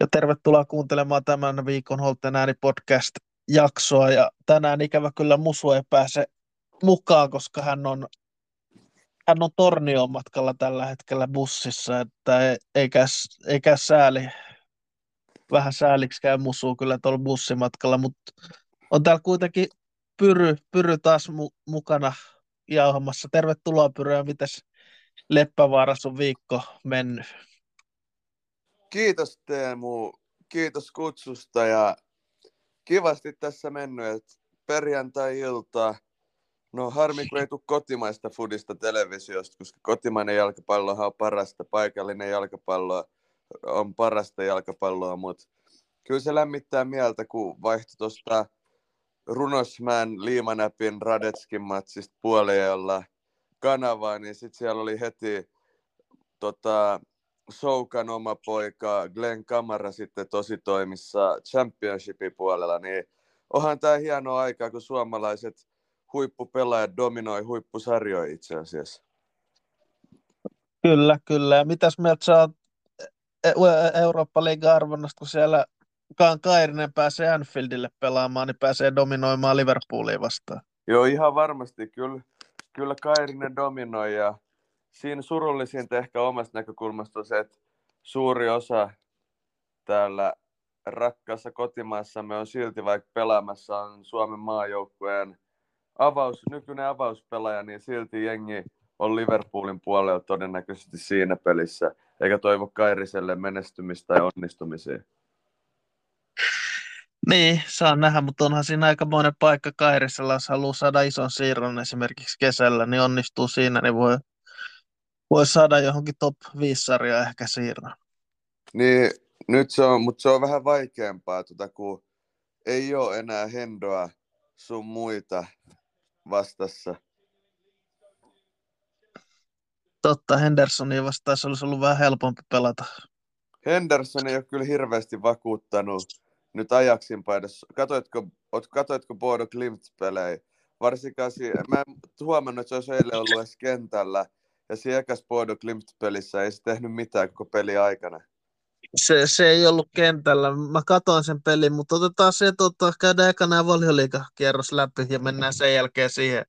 Ja tervetuloa kuuntelemaan tämän viikon Holten ääni podcast-jaksoa. Ja tänään ikävä kyllä Musu ei pääse mukaan, koska hän on, hän on Tornioon matkalla tällä hetkellä bussissa, että eikä, eikä sääli, vähän sääliksi käy Musu kyllä tuolla bussimatkalla, mutta on täällä kuitenkin Pyry, Pyry taas mu- mukana jauhamassa. Tervetuloa Pyry, ja mites Leppävaara sun viikko mennyt? Kiitos Teemu, kiitos kutsusta ja kivasti tässä mennyt, että perjantai-ilta, no harmi kun ei tule kotimaista fudista televisiosta, koska kotimainen jalkapallo on parasta, paikallinen jalkapallo on parasta jalkapalloa, mutta kyllä se lämmittää mieltä, kun vaihtoi tuosta Runosmään Liimanäpin Radetskin matsista puolella kanavaa, niin sitten siellä oli heti tota, Soukan oma poika Glenn Kamara sitten tosi toimissa championshipin puolella, niin onhan tämä hieno aika, kun suomalaiset huippupelaajat dominoi huippusarjoja itse asiassa. Kyllä, kyllä. Ja mitäs mieltä sä oot e- e- Eurooppa-liigan arvonnasta, kun siellä Kaan Kairinen pääsee Anfieldille pelaamaan, niin pääsee dominoimaan Liverpoolia vastaan. Joo, ihan varmasti. Kyllä, kyllä Kairinen dominoi ja siinä surullisinta ehkä omasta näkökulmasta on se, että suuri osa täällä rakkaassa kotimaassamme on silti vaikka pelaamassa on Suomen maajoukkueen avaus, nykyinen avauspelaaja, niin silti jengi on Liverpoolin puolella todennäköisesti siinä pelissä, eikä toivo Kairiselle menestymistä ja onnistumisia. Niin, saa nähdä, mutta onhan siinä aikamoinen paikka Kairisella, jos haluaa saada ison siirron esimerkiksi kesällä, niin onnistuu siinä, niin voi Voisi saada johonkin top 5 sarjaa ehkä siirron. Niin, nyt se on, mutta se on vähän vaikeampaa, tuota, kun ei ole enää Hendoa sun muita vastassa. Totta, Hendersonia vastaan se olisi ollut vähän helpompi pelata. Henderson ei ole kyllä hirveästi vakuuttanut nyt ajaksin paidassa. Katoitko, katoitko Bodo Klimt-pelejä? Varsinkaan, mä en huomannut, että se olisi eilen ollut edes kentällä – ja siinä ekas Bodo Klimt-pelissä ei se tehnyt mitään koko peli aikana. Se, se ei ollut kentällä. Mä katoin sen pelin, mutta otetaan se, tota, käydään ekana valioliikakierros läpi ja mennään sen jälkeen siihen,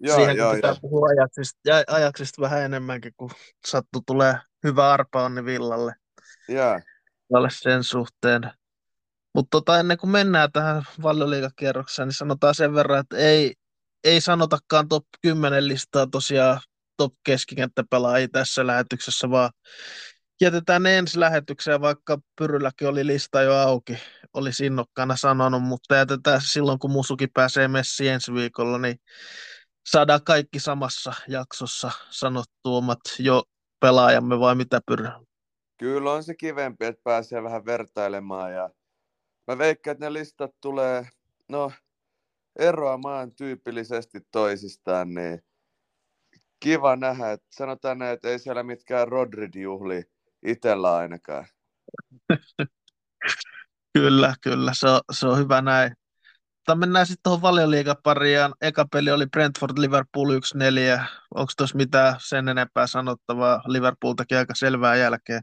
joo, siihen joo, kun pitää joo. puhua ajaksista, ajaksista vähän enemmänkin, kun sattu tulee hyvä arpa onni Villalle. Joo. sen suhteen. Mutta tota, ennen kuin mennään tähän valioliikakierrokseen, niin sanotaan sen verran, että ei, ei sanotakaan top 10 listaa tosiaan top keskikenttäpelaajia tässä lähetyksessä, vaan jätetään ensi lähetykseen, vaikka Pyrylläkin oli lista jo auki, oli innokkaana sanonut, mutta jätetään silloin, kun Musuki pääsee messiin ensi viikolla, niin saadaan kaikki samassa jaksossa sanottu omat jo pelaajamme vai mitä Pyry? Kyllä on se kivempi, että pääsee vähän vertailemaan ja mä veikkaan, että ne listat tulee, no, eroamaan tyypillisesti toisistaan, niin kiva nähdä. Että sanotaan näin, että ei siellä mitkään Rodrid juhli itsellä ainakaan. kyllä, kyllä. Se on, se on hyvä näin. Mutta mennään sitten tuohon valioliigapariin. Eka peli oli Brentford Liverpool 1-4. Onko tuossa mitään sen enempää sanottavaa? Liverpool teki aika selvää jälkeen.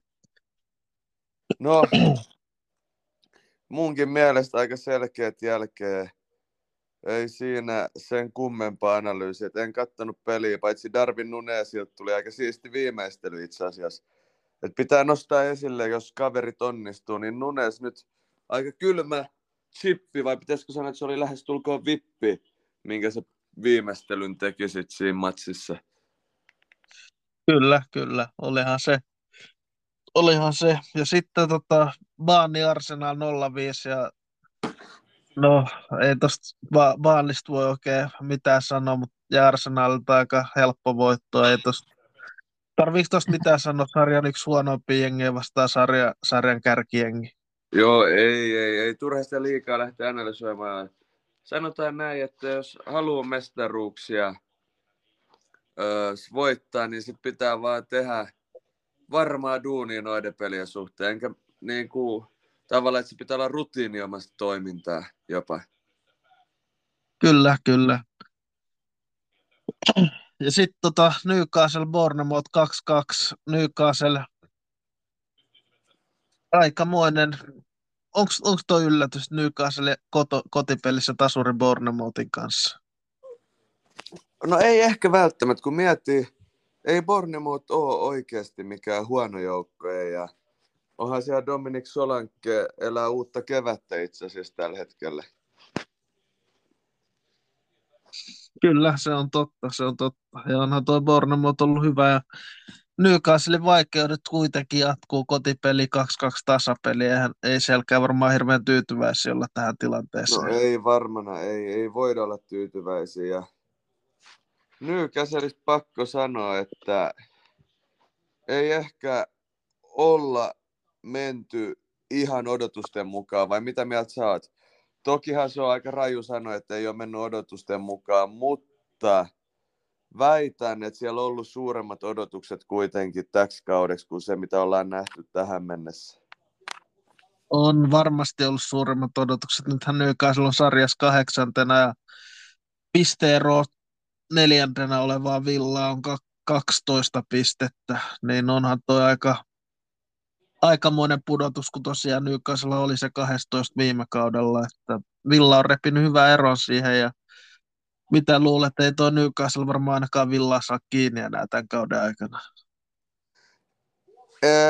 No, munkin mielestä aika selkeät jälkeen ei siinä sen kummempaa analyysiä. En kattanut peliä, paitsi Darwin Nunesilta tuli aika siisti viimeistely itse asiassa. Et pitää nostaa esille, jos kaverit onnistuu, niin Nunes nyt aika kylmä chippi, vai pitäisikö sanoa, että se oli lähestulkoon vippi, minkä se viimeistelyn teki siinä matsissa. Kyllä, kyllä. Olihan se. Olihan se. Ja sitten tota, Baani Arsenal 05 ja No, ei tosta va- Vaalista voi oikein mitään sanoa, mutta ja Arsenalilta aika helppo voitto. Ei tosta, tarviiko tosta mitään sanoa sarjan yksi huonompi jengi vastaan sarja, sarjan kärkijengi? Joo, ei, ei, ei turha sitä liikaa lähteä analysoimaan. Sanotaan näin, että jos haluaa mestaruuksia öö, voittaa, niin sit pitää vaan tehdä varmaa duunia noiden pelien suhteen. Enkä niin kuin, tavallaan, että se pitää olla rutiiniomasta toimintaa jopa. Kyllä, kyllä. Ja sitten tota Newcastle Bournemouth 2-2. Newcastle aikamoinen. Onko tuo yllätys Newcastle koto, kotipelissä tasuri Bournemouthin kanssa? No ei ehkä välttämättä, kun miettii, ei Bournemouth ole oikeasti mikään huono joukko ja onhan siellä Dominik Solanke elää uutta kevättä itse asiassa tällä hetkellä. Kyllä, se on totta, se on totta. Ja onhan tuo Bournemouth ollut hyvä ja Newcastle vaikeudet kuitenkin jatkuu kotipeli 2-2 tasapeli. Eihän, ei sielläkään varmaan hirveän tyytyväisiä olla tähän tilanteeseen. No ei varmana, ei, ei voida olla tyytyväisiä. Newcastleista pakko sanoa, että ei ehkä olla menty ihan odotusten mukaan, vai mitä mieltä sä oot? Tokihan se on aika raju sanoa, että ei ole mennyt odotusten mukaan, mutta väitän, että siellä on ollut suuremmat odotukset kuitenkin täksi kaudeksi kuin se, mitä ollaan nähty tähän mennessä. On varmasti ollut suuremmat odotukset. Nythän Newcastle on sarjassa kahdeksantena ja pisteero neljäntenä olevaa villaa on 12 pistettä, niin onhan toi aika aikamoinen pudotus, kun tosiaan Newcastle oli se 12 viime kaudella, että Villa on repinyt hyvää eron siihen ja mitä luulet, ei tuo Newcastle varmaan ainakaan Villaa saa kiinni enää tämän kauden aikana?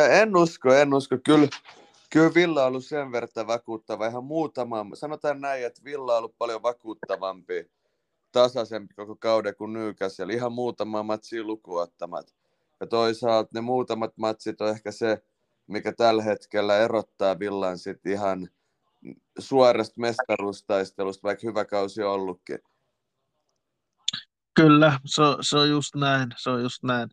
En usko, en usko. Kyllä, kyllä Villa on ollut sen verran vakuuttava. Ihan muutama, sanotaan näin, että Villa on ollut paljon vakuuttavampi tasaisempi koko kauden kuin Newcastle. Ihan muutama matsi lukuottamat. Ja toisaalta ne muutamat matsit on ehkä se, mikä tällä hetkellä erottaa Villan sit ihan suorasta mestaruustaistelusta, vaikka hyvä kausi on ollutkin. Kyllä, se, se on just näin, se on just näin.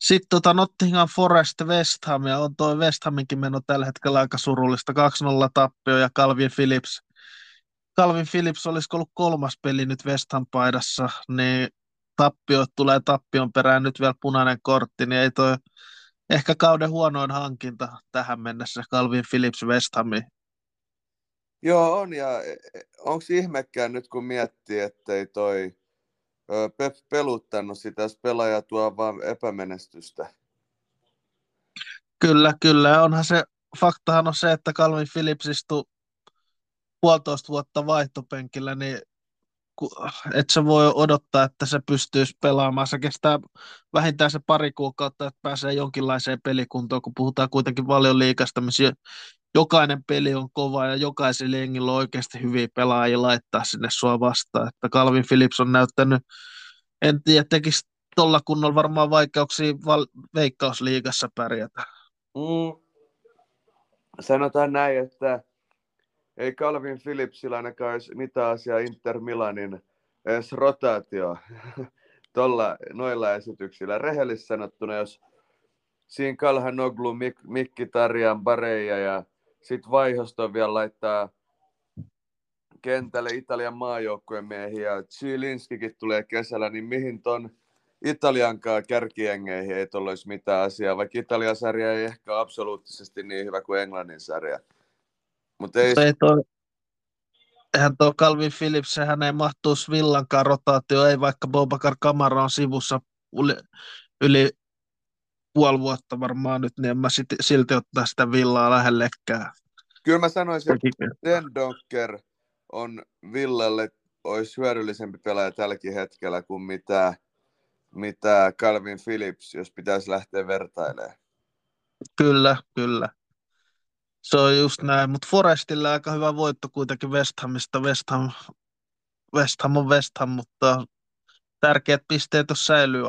Sitten tota Nottingham Forest West Ham, ja on toi West Haminkin meno tällä hetkellä aika surullista. 2-0 tappio ja Calvin Phillips. Calvin Phillips olisiko ollut kolmas peli nyt West Ham paidassa, niin tappio tulee tappion perään nyt vielä punainen kortti, niin ei toi ehkä kauden huonoin hankinta tähän mennessä Calvin Phillips West Hamiin. Joo, on ja e, e, onko ihmekään nyt kun miettii, ettei toi Pep peluttanut sitä, jos pelaaja tuo vaan epämenestystä. Kyllä, kyllä. Onhan se, faktahan on se, että Calvin Phillips istui puolitoista vuotta vaihtopenkillä, niin et sä voi odottaa, että se pystyisi pelaamaan. Se kestää vähintään se pari kuukautta, että pääsee jonkinlaiseen pelikuntoon, kun puhutaan kuitenkin paljon liikasta, missä jokainen peli on kova ja jokaisella jengillä on oikeasti hyviä pelaajia laittaa sinne sua vastaan. Että Calvin Phillips on näyttänyt, en tiedä, tekisi tuolla kunnolla varmaan vaikeuksia val- veikkausliigassa pärjätä. Mm. Sanotaan näin, että ei Calvin Phillipsillä ainakaan olisi mitään asiaa Inter Milanin edes rotaatio tuolla noilla esityksillä. Rehellisesti sanottuna, jos siinä Kalhan Noglu, Mik, Mikki Tarjan, Bareja ja sitten vaihosto vielä laittaa kentälle Italian maajoukkueen miehiä. Chilinskikin tulee kesällä, niin mihin ton Italiankaan kärkiengeihin ei tuolla olisi mitään asiaa, vaikka Italian sarja ei ehkä absoluuttisesti niin hyvä kuin Englannin sarja. Mutta ei... ei toi, eihän tuo Calvin Phillips, sehän ei mahtuisi villankaan rotaatio, ei vaikka Bobakar Kamara on sivussa yli, yli puoli vuotta varmaan nyt, niin en mä sit, silti ottaa sitä villaa lähellekään. Kyllä mä sanoisin, että Den Donker on Villalle olisi hyödyllisempi pelaaja tälläkin hetkellä kuin mitä, mitä Calvin Phillips, jos pitäisi lähteä vertailemaan. Kyllä, kyllä. Se on just näin, mutta Forestilla aika hyvä voitto kuitenkin West Hamista. West Ham, West Ham on West Ham, mutta tärkeät pisteet on säilyy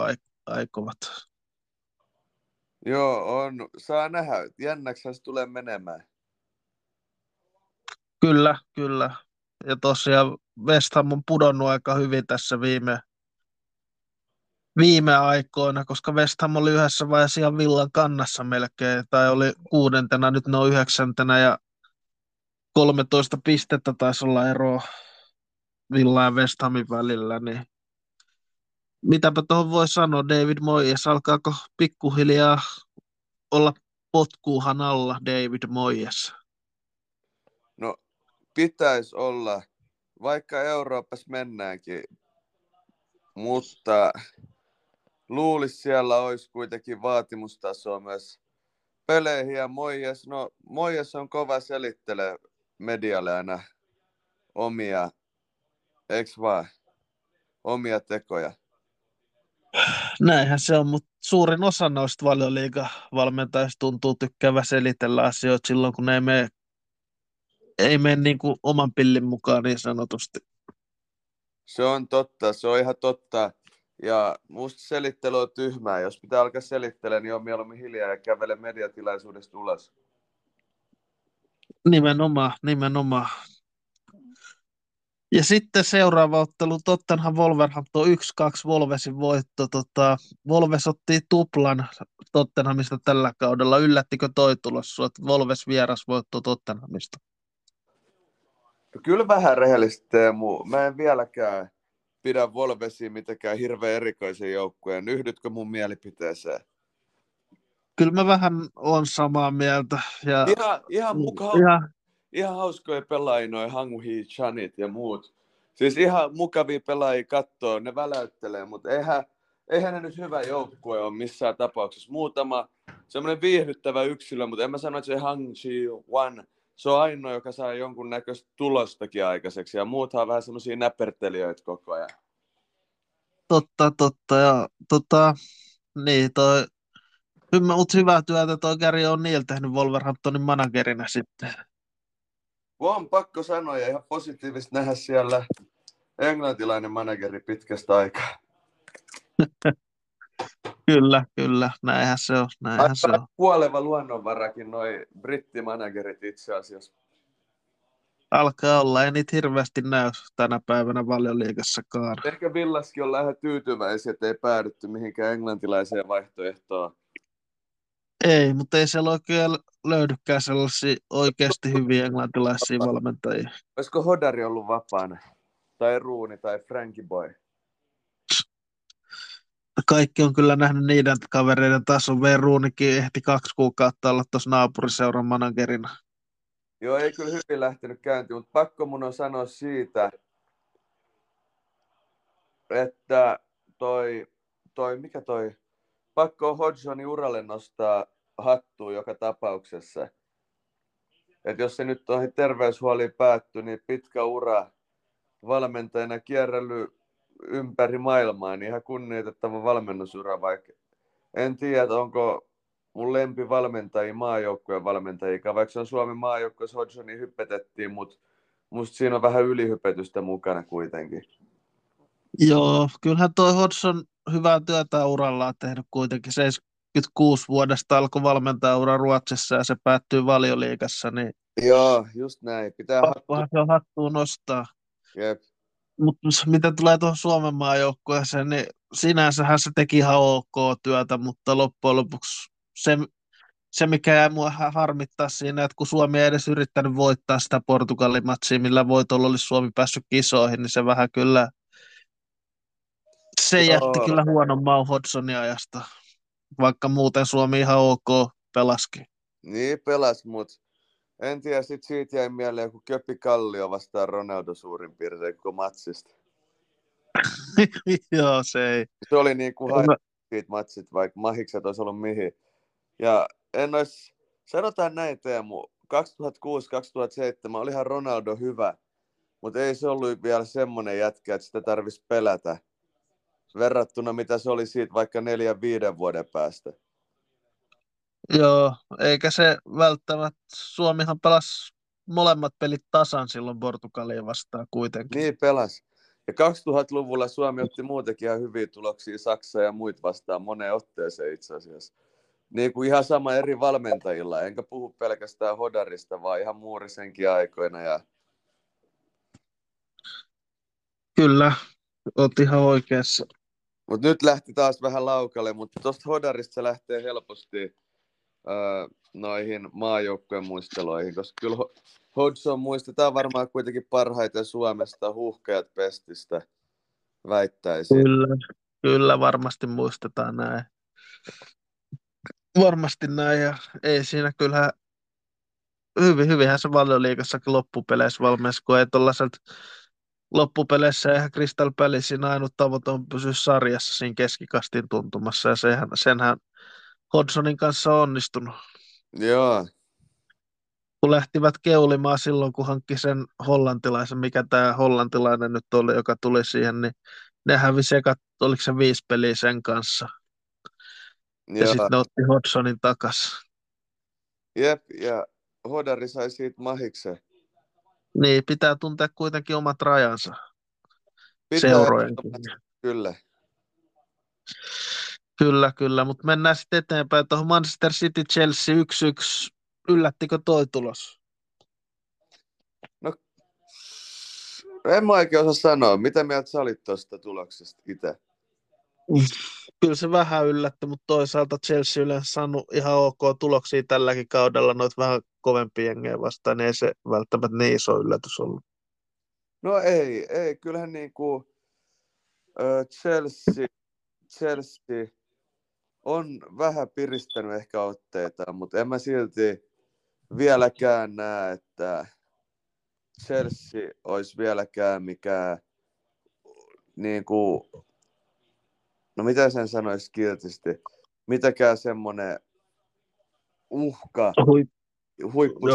aikovat. Joo, on. Saa nähdä. Jännäksi se tulee menemään. Kyllä, kyllä. Ja tosiaan West Ham on pudonnut aika hyvin tässä viime, viime aikoina, koska West Ham oli yhdessä vaiheessa ihan villan kannassa melkein, tai oli kuudentena, nyt ne on yhdeksäntenä ja 13 pistettä taisi olla ero Villa ja West Hamin välillä, niin mitäpä tuohon voi sanoa, David Moyes, alkaako pikkuhiljaa olla potkuuhan alla David Moyes? No, pitäisi olla, vaikka Euroopassa mennäänkin, mutta luulisi siellä olisi kuitenkin vaatimustasoa myös peleihin ja Moijes, no Moijes on kova selittelee medialle aina omia, eiks vaan, omia tekoja. Näinhän se on, mutta suurin osa noista valioliiga-valmentajista tuntuu tykkäävä selitellä asioita silloin, kun ne ei mene, ei mene niin kuin oman pillin mukaan niin sanotusti. Se on totta, se on ihan totta. Ja musta selittely on tyhmää. Jos pitää alkaa selittelemään, niin on mieluummin hiljaa ja kävele mediatilaisuudesta ulos. Nimenomaan, nimenomaan. Ja sitten seuraava ottelu, Tottenham Wolverhampton 1-2 Volvesin voitto. Tota, Volves otti tuplan Tottenhamista tällä kaudella. Yllättikö toi tulos sua, että Volves vieras voitto Tottenhamista? Kyllä vähän rehellisesti Teemu. Mä en vieläkään pidä Volvesia mitenkään hirveän erikoisen joukkueen. Yhdytkö mun mielipiteeseen? Kyllä mä vähän on samaa mieltä. Ja, Ihan, ihan mukaan ihan, ihan hauskoja pelaajia, noin Hanguhi, Chanit ja muut. Siis ihan mukavia pelaajia kattoo, ne väläyttelee, mutta eihän, eihän ne nyt hyvä joukkue ole missään tapauksessa. Muutama semmoinen viihdyttävä yksilö, mutta en mä sano, että se Hang Chi Wan, se on ainoa, joka saa jonkun näköistä tulostakin aikaiseksi, ja muuthan on vähän semmoisia näpertelijöitä koko ajan. totta, totta. Ja, tota, niin, toi, hyvä, mutta hyvää työtä toi Gary on niillä tehnyt Wolverhamptonin managerina sitten. On pakko sanoa, ja ihan positiivista nähdä siellä englantilainen manageri pitkästä aikaa. Kyllä, kyllä, näinhän se on, näinhän se on. Kuoleva luonnonvarakin noi brittimanagerit itse asiassa. Alkaa olla, ei niitä hirveästi näy tänä päivänä valioliigassakaan. Ehkä Villaskin on lähde tyytyväisiä, että ei päädytty mihinkään englantilaiseen vaihtoehtoon. Ei, mutta ei siellä oikein löydykään sellaisia oikeasti hyviä englantilaisia valmentajia. Olisiko Hodari ollut vapaana? Tai Ruuni tai Frankie Boy? Kaikki on kyllä nähnyt niiden kavereiden tason. Veruunikin ehti kaksi kuukautta olla tuossa naapuriseuran managerina. Joo, ei kyllä hyvin lähtenyt käyntiin, mutta pakko mun on sanoa siitä, että toi, toi mikä toi, pakko on Hodgsonin uralle nostaa hattua joka tapauksessa. Et jos se nyt on terveyshuoliin päätty, niin pitkä ura valmentajana kierrellyt ympäri maailmaa, niin ihan kunnioitettava valmennusura, vaikka en tiedä, onko mun lempivalmentajia maajoukkueen valmentajia, vaikka se on Suomen maajoukkueessa Hodgsoni hypetettiin, mutta musta siinä on vähän ylihypetystä mukana kuitenkin. Joo, kyllähän toi Hodgson hyvää työtä urallaan tehnyt kuitenkin. 76 vuodesta alkoi valmentaa ura Ruotsissa ja se päättyy valioliigassa, niin Joo, just näin. Pitää hattu. se on hattuun nostaa. Jep. Mutta mitä tulee tuohon Suomen maajoukkueeseen, niin sinänsähän se teki ihan ok työtä, mutta loppujen lopuksi se, se mikä jää mua ha- harmittaa siinä, että kun Suomi ei edes yrittänyt voittaa sitä Portugalin matsia, millä voitolla olisi Suomi päässyt kisoihin, niin se vähän kyllä, se jätti kyllä huonon maun Hodgsonin ajasta, vaikka muuten Suomi ihan ok pelaski. Niin pelas, mutta en tiedä, sit siitä jäi mieleen joku Köppi Kallio vastaan Ronaldo suurin piirtein koko matsista. Joo, se ei. Se oli niin kuin Mä- siitä matsit, vaikka mahikset olisi ollut mihin. Ja en olisi, sanotaan näin Teemu, 2006-2007 olihan Ronaldo hyvä, mutta ei se ollut vielä semmoinen jätkä, että sitä tarvitsisi pelätä verrattuna mitä se oli siitä vaikka neljän viiden vuoden päästä. Joo, eikä se välttämättä, Suomihan pelasi molemmat pelit tasan silloin Portugalia vastaan kuitenkin. Niin pelas. Ja 2000-luvulla Suomi otti muutenkin ihan hyviä tuloksia Saksaa ja muita vastaan moneen otteeseen itse asiassa. Niin kuin ihan sama eri valmentajilla, enkä puhu pelkästään Hodarista, vaan ihan Muurisenkin aikoina. Ja Kyllä, olet ihan oikeassa. Mutta nyt lähti taas vähän laukalle, mutta tuosta Hodarista se lähtee helposti noihin maajoukkojen muisteloihin, koska kyllä Hodgson muistetaan varmaan kuitenkin parhaiten Suomesta huhkajat pestistä, väittäisin. Kyllä, kyllä varmasti muistetaan näin. Varmasti näin ja ei siinä kyllä hyvin, hyvinhän se valioliigassakin loppupeleissä valmis, kun ei tuollaiselta loppupeleissä eihän Crystal Palacein ainut tavoite on pysyä sarjassa siinä keskikastin tuntumassa ja sehän, senhän Hodgsonin kanssa on onnistunut. Joo. Kun lähtivät keulimaan silloin, kun hankki sen hollantilaisen, mikä tämä hollantilainen nyt oli, joka tuli siihen, niin ne hävisi eka, oliko se viisi peliä sen kanssa. Ja Joo. sitten ne otti Hodgsonin takas. Jep, ja Hodari sai siitä mahiksen. Niin, pitää tuntea kuitenkin omat rajansa Pitää seurojenkin. Kyllä. Kyllä, kyllä, mutta mennään sitten eteenpäin tuohon Manchester City Chelsea 1-1. Yllättikö toi tulos? En mä oikein osaa sanoa. Mitä mieltä sä olit tuosta tuloksesta itse? Kyllä se vähän yllätti, mutta toisaalta Chelsea yleensä saanut ihan ok tuloksia tälläkin kaudella, noita vähän kovempia jengejä vastaan, niin ei se välttämättä niin iso yllätys ollut. No ei, ei. Kyllähän niin kuin, ö, Chelsea, Chelsea on vähän piristänyt ehkä otteita, mutta en mä silti vieläkään näe, että Chelsea olisi vieläkään mikään niin kuin, no mitä sen sanoisi kiltisti, mitäkään semmoinen uhka, Hui, huippu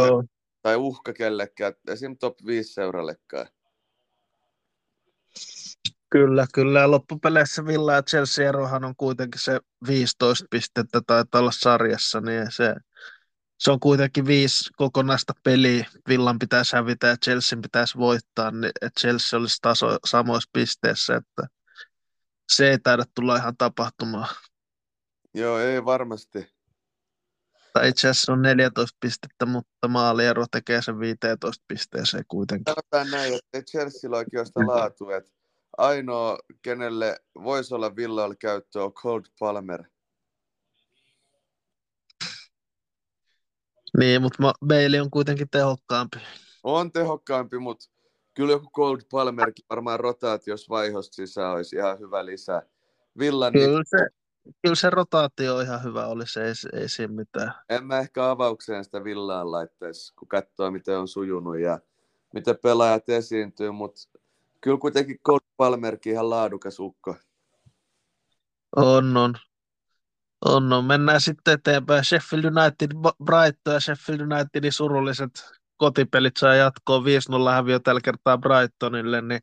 tai uhka kellekään, esim. top 5 seurallekaan. Kyllä, kyllä. Loppupeleissä Villa ja Chelsea erohan on kuitenkin se 15 pistettä taitaa olla sarjassa, niin se, se on kuitenkin viisi kokonaista peliä. Villan pitäisi hävitä ja Chelsea pitäisi voittaa, niin että Chelsea olisi taso, samoissa pisteissä, että se ei taida tulla ihan tapahtumaan. Joo, ei varmasti. Tai itse asiassa on 14 pistettä, mutta maaliero tekee sen 15 pisteeseen kuitenkin. Sanotaan näin, että ei Chelsealla oikeasta laatu, että ainoa, kenelle voisi olla Villalla käyttö, on Cold Palmer. Niin, mutta Bailey on kuitenkin tehokkaampi. On tehokkaampi, mutta kyllä joku Cold Palmerkin varmaan rotaatiossa vaihosta sisään olisi ihan hyvä lisää. Villan, niin Kyllä se, kyllä se rotaatio ihan hyvä oli, se ei, ei siinä mitään. en mä ehkä avaukseen sitä Villaan laittaisi, kun katsoo, miten on sujunut ja miten pelaajat esiintyy, mutta kyllä kuitenkin Cold Palmerkin ihan laadukas ukko. On, on. On, on. Mennään sitten eteenpäin. Sheffield United, Brighton ja Sheffield Unitedin surulliset kotipelit saa jatkoa 5-0 häviö tällä kertaa Brightonille, niin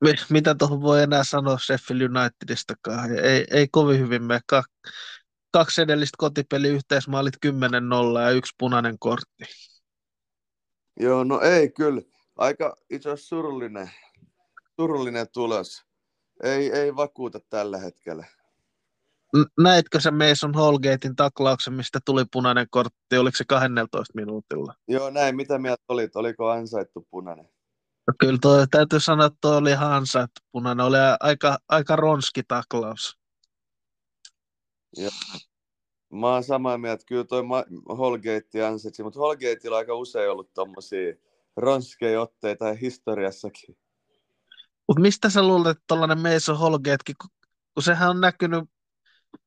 mi- mitä tuohon voi enää sanoa Sheffield Unitedistakaan? Ei, ei kovin hyvin. Ka- kaksi edellistä kotipeli yhteismaalit 10-0 ja yksi punainen kortti. Joo, no ei kyllä. Aika itse asiassa surullinen, surullinen tulos. Ei, ei vakuuta tällä hetkellä. N- Näitkö sä Mason Holgatein taklauksen, mistä tuli punainen kortti? Oliko se 12 minuutilla? Joo, näin. Mitä mieltä olit? Oliko ansaittu punainen? No kyllä toi, täytyy sanoa, että toi oli ihan ansaittu punainen. Oli aika, aika ronski taklaus. Mä oon samaa mieltä. Kyllä toi Holgate ansaitsi, mutta Holgateilla on aika usein ollut tommosia ronskeja otteita historiassakin. Mutta mistä sä luulet, että tollainen Mason Holgatekin, kun, kun sehän on näkynyt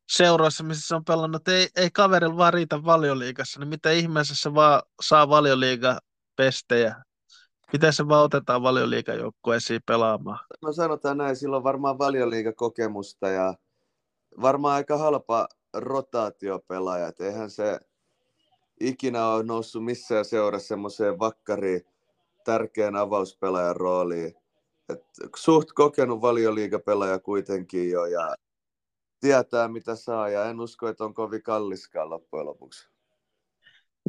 seuroissa, missä se on pelannut, että ei, ei kaverilla vaan riitä valioliigassa, niin mitä ihmeessä se vaan saa valioliiga pestejä? Miten se vaan otetaan valioliigajoukkueisiin pelaamaan? No sanotaan näin, sillä on varmaan valioliigakokemusta ja varmaan aika halpa rotaatiopelaaja. Eihän se ikinä ole noussut missään seurassa semmoiseen vakkariin tärkeän avauspelaajan rooliin. Et suht kokenut valioliigapelaaja kuitenkin jo ja tietää mitä saa ja en usko, että on kovin kalliskaan loppujen lopuksi.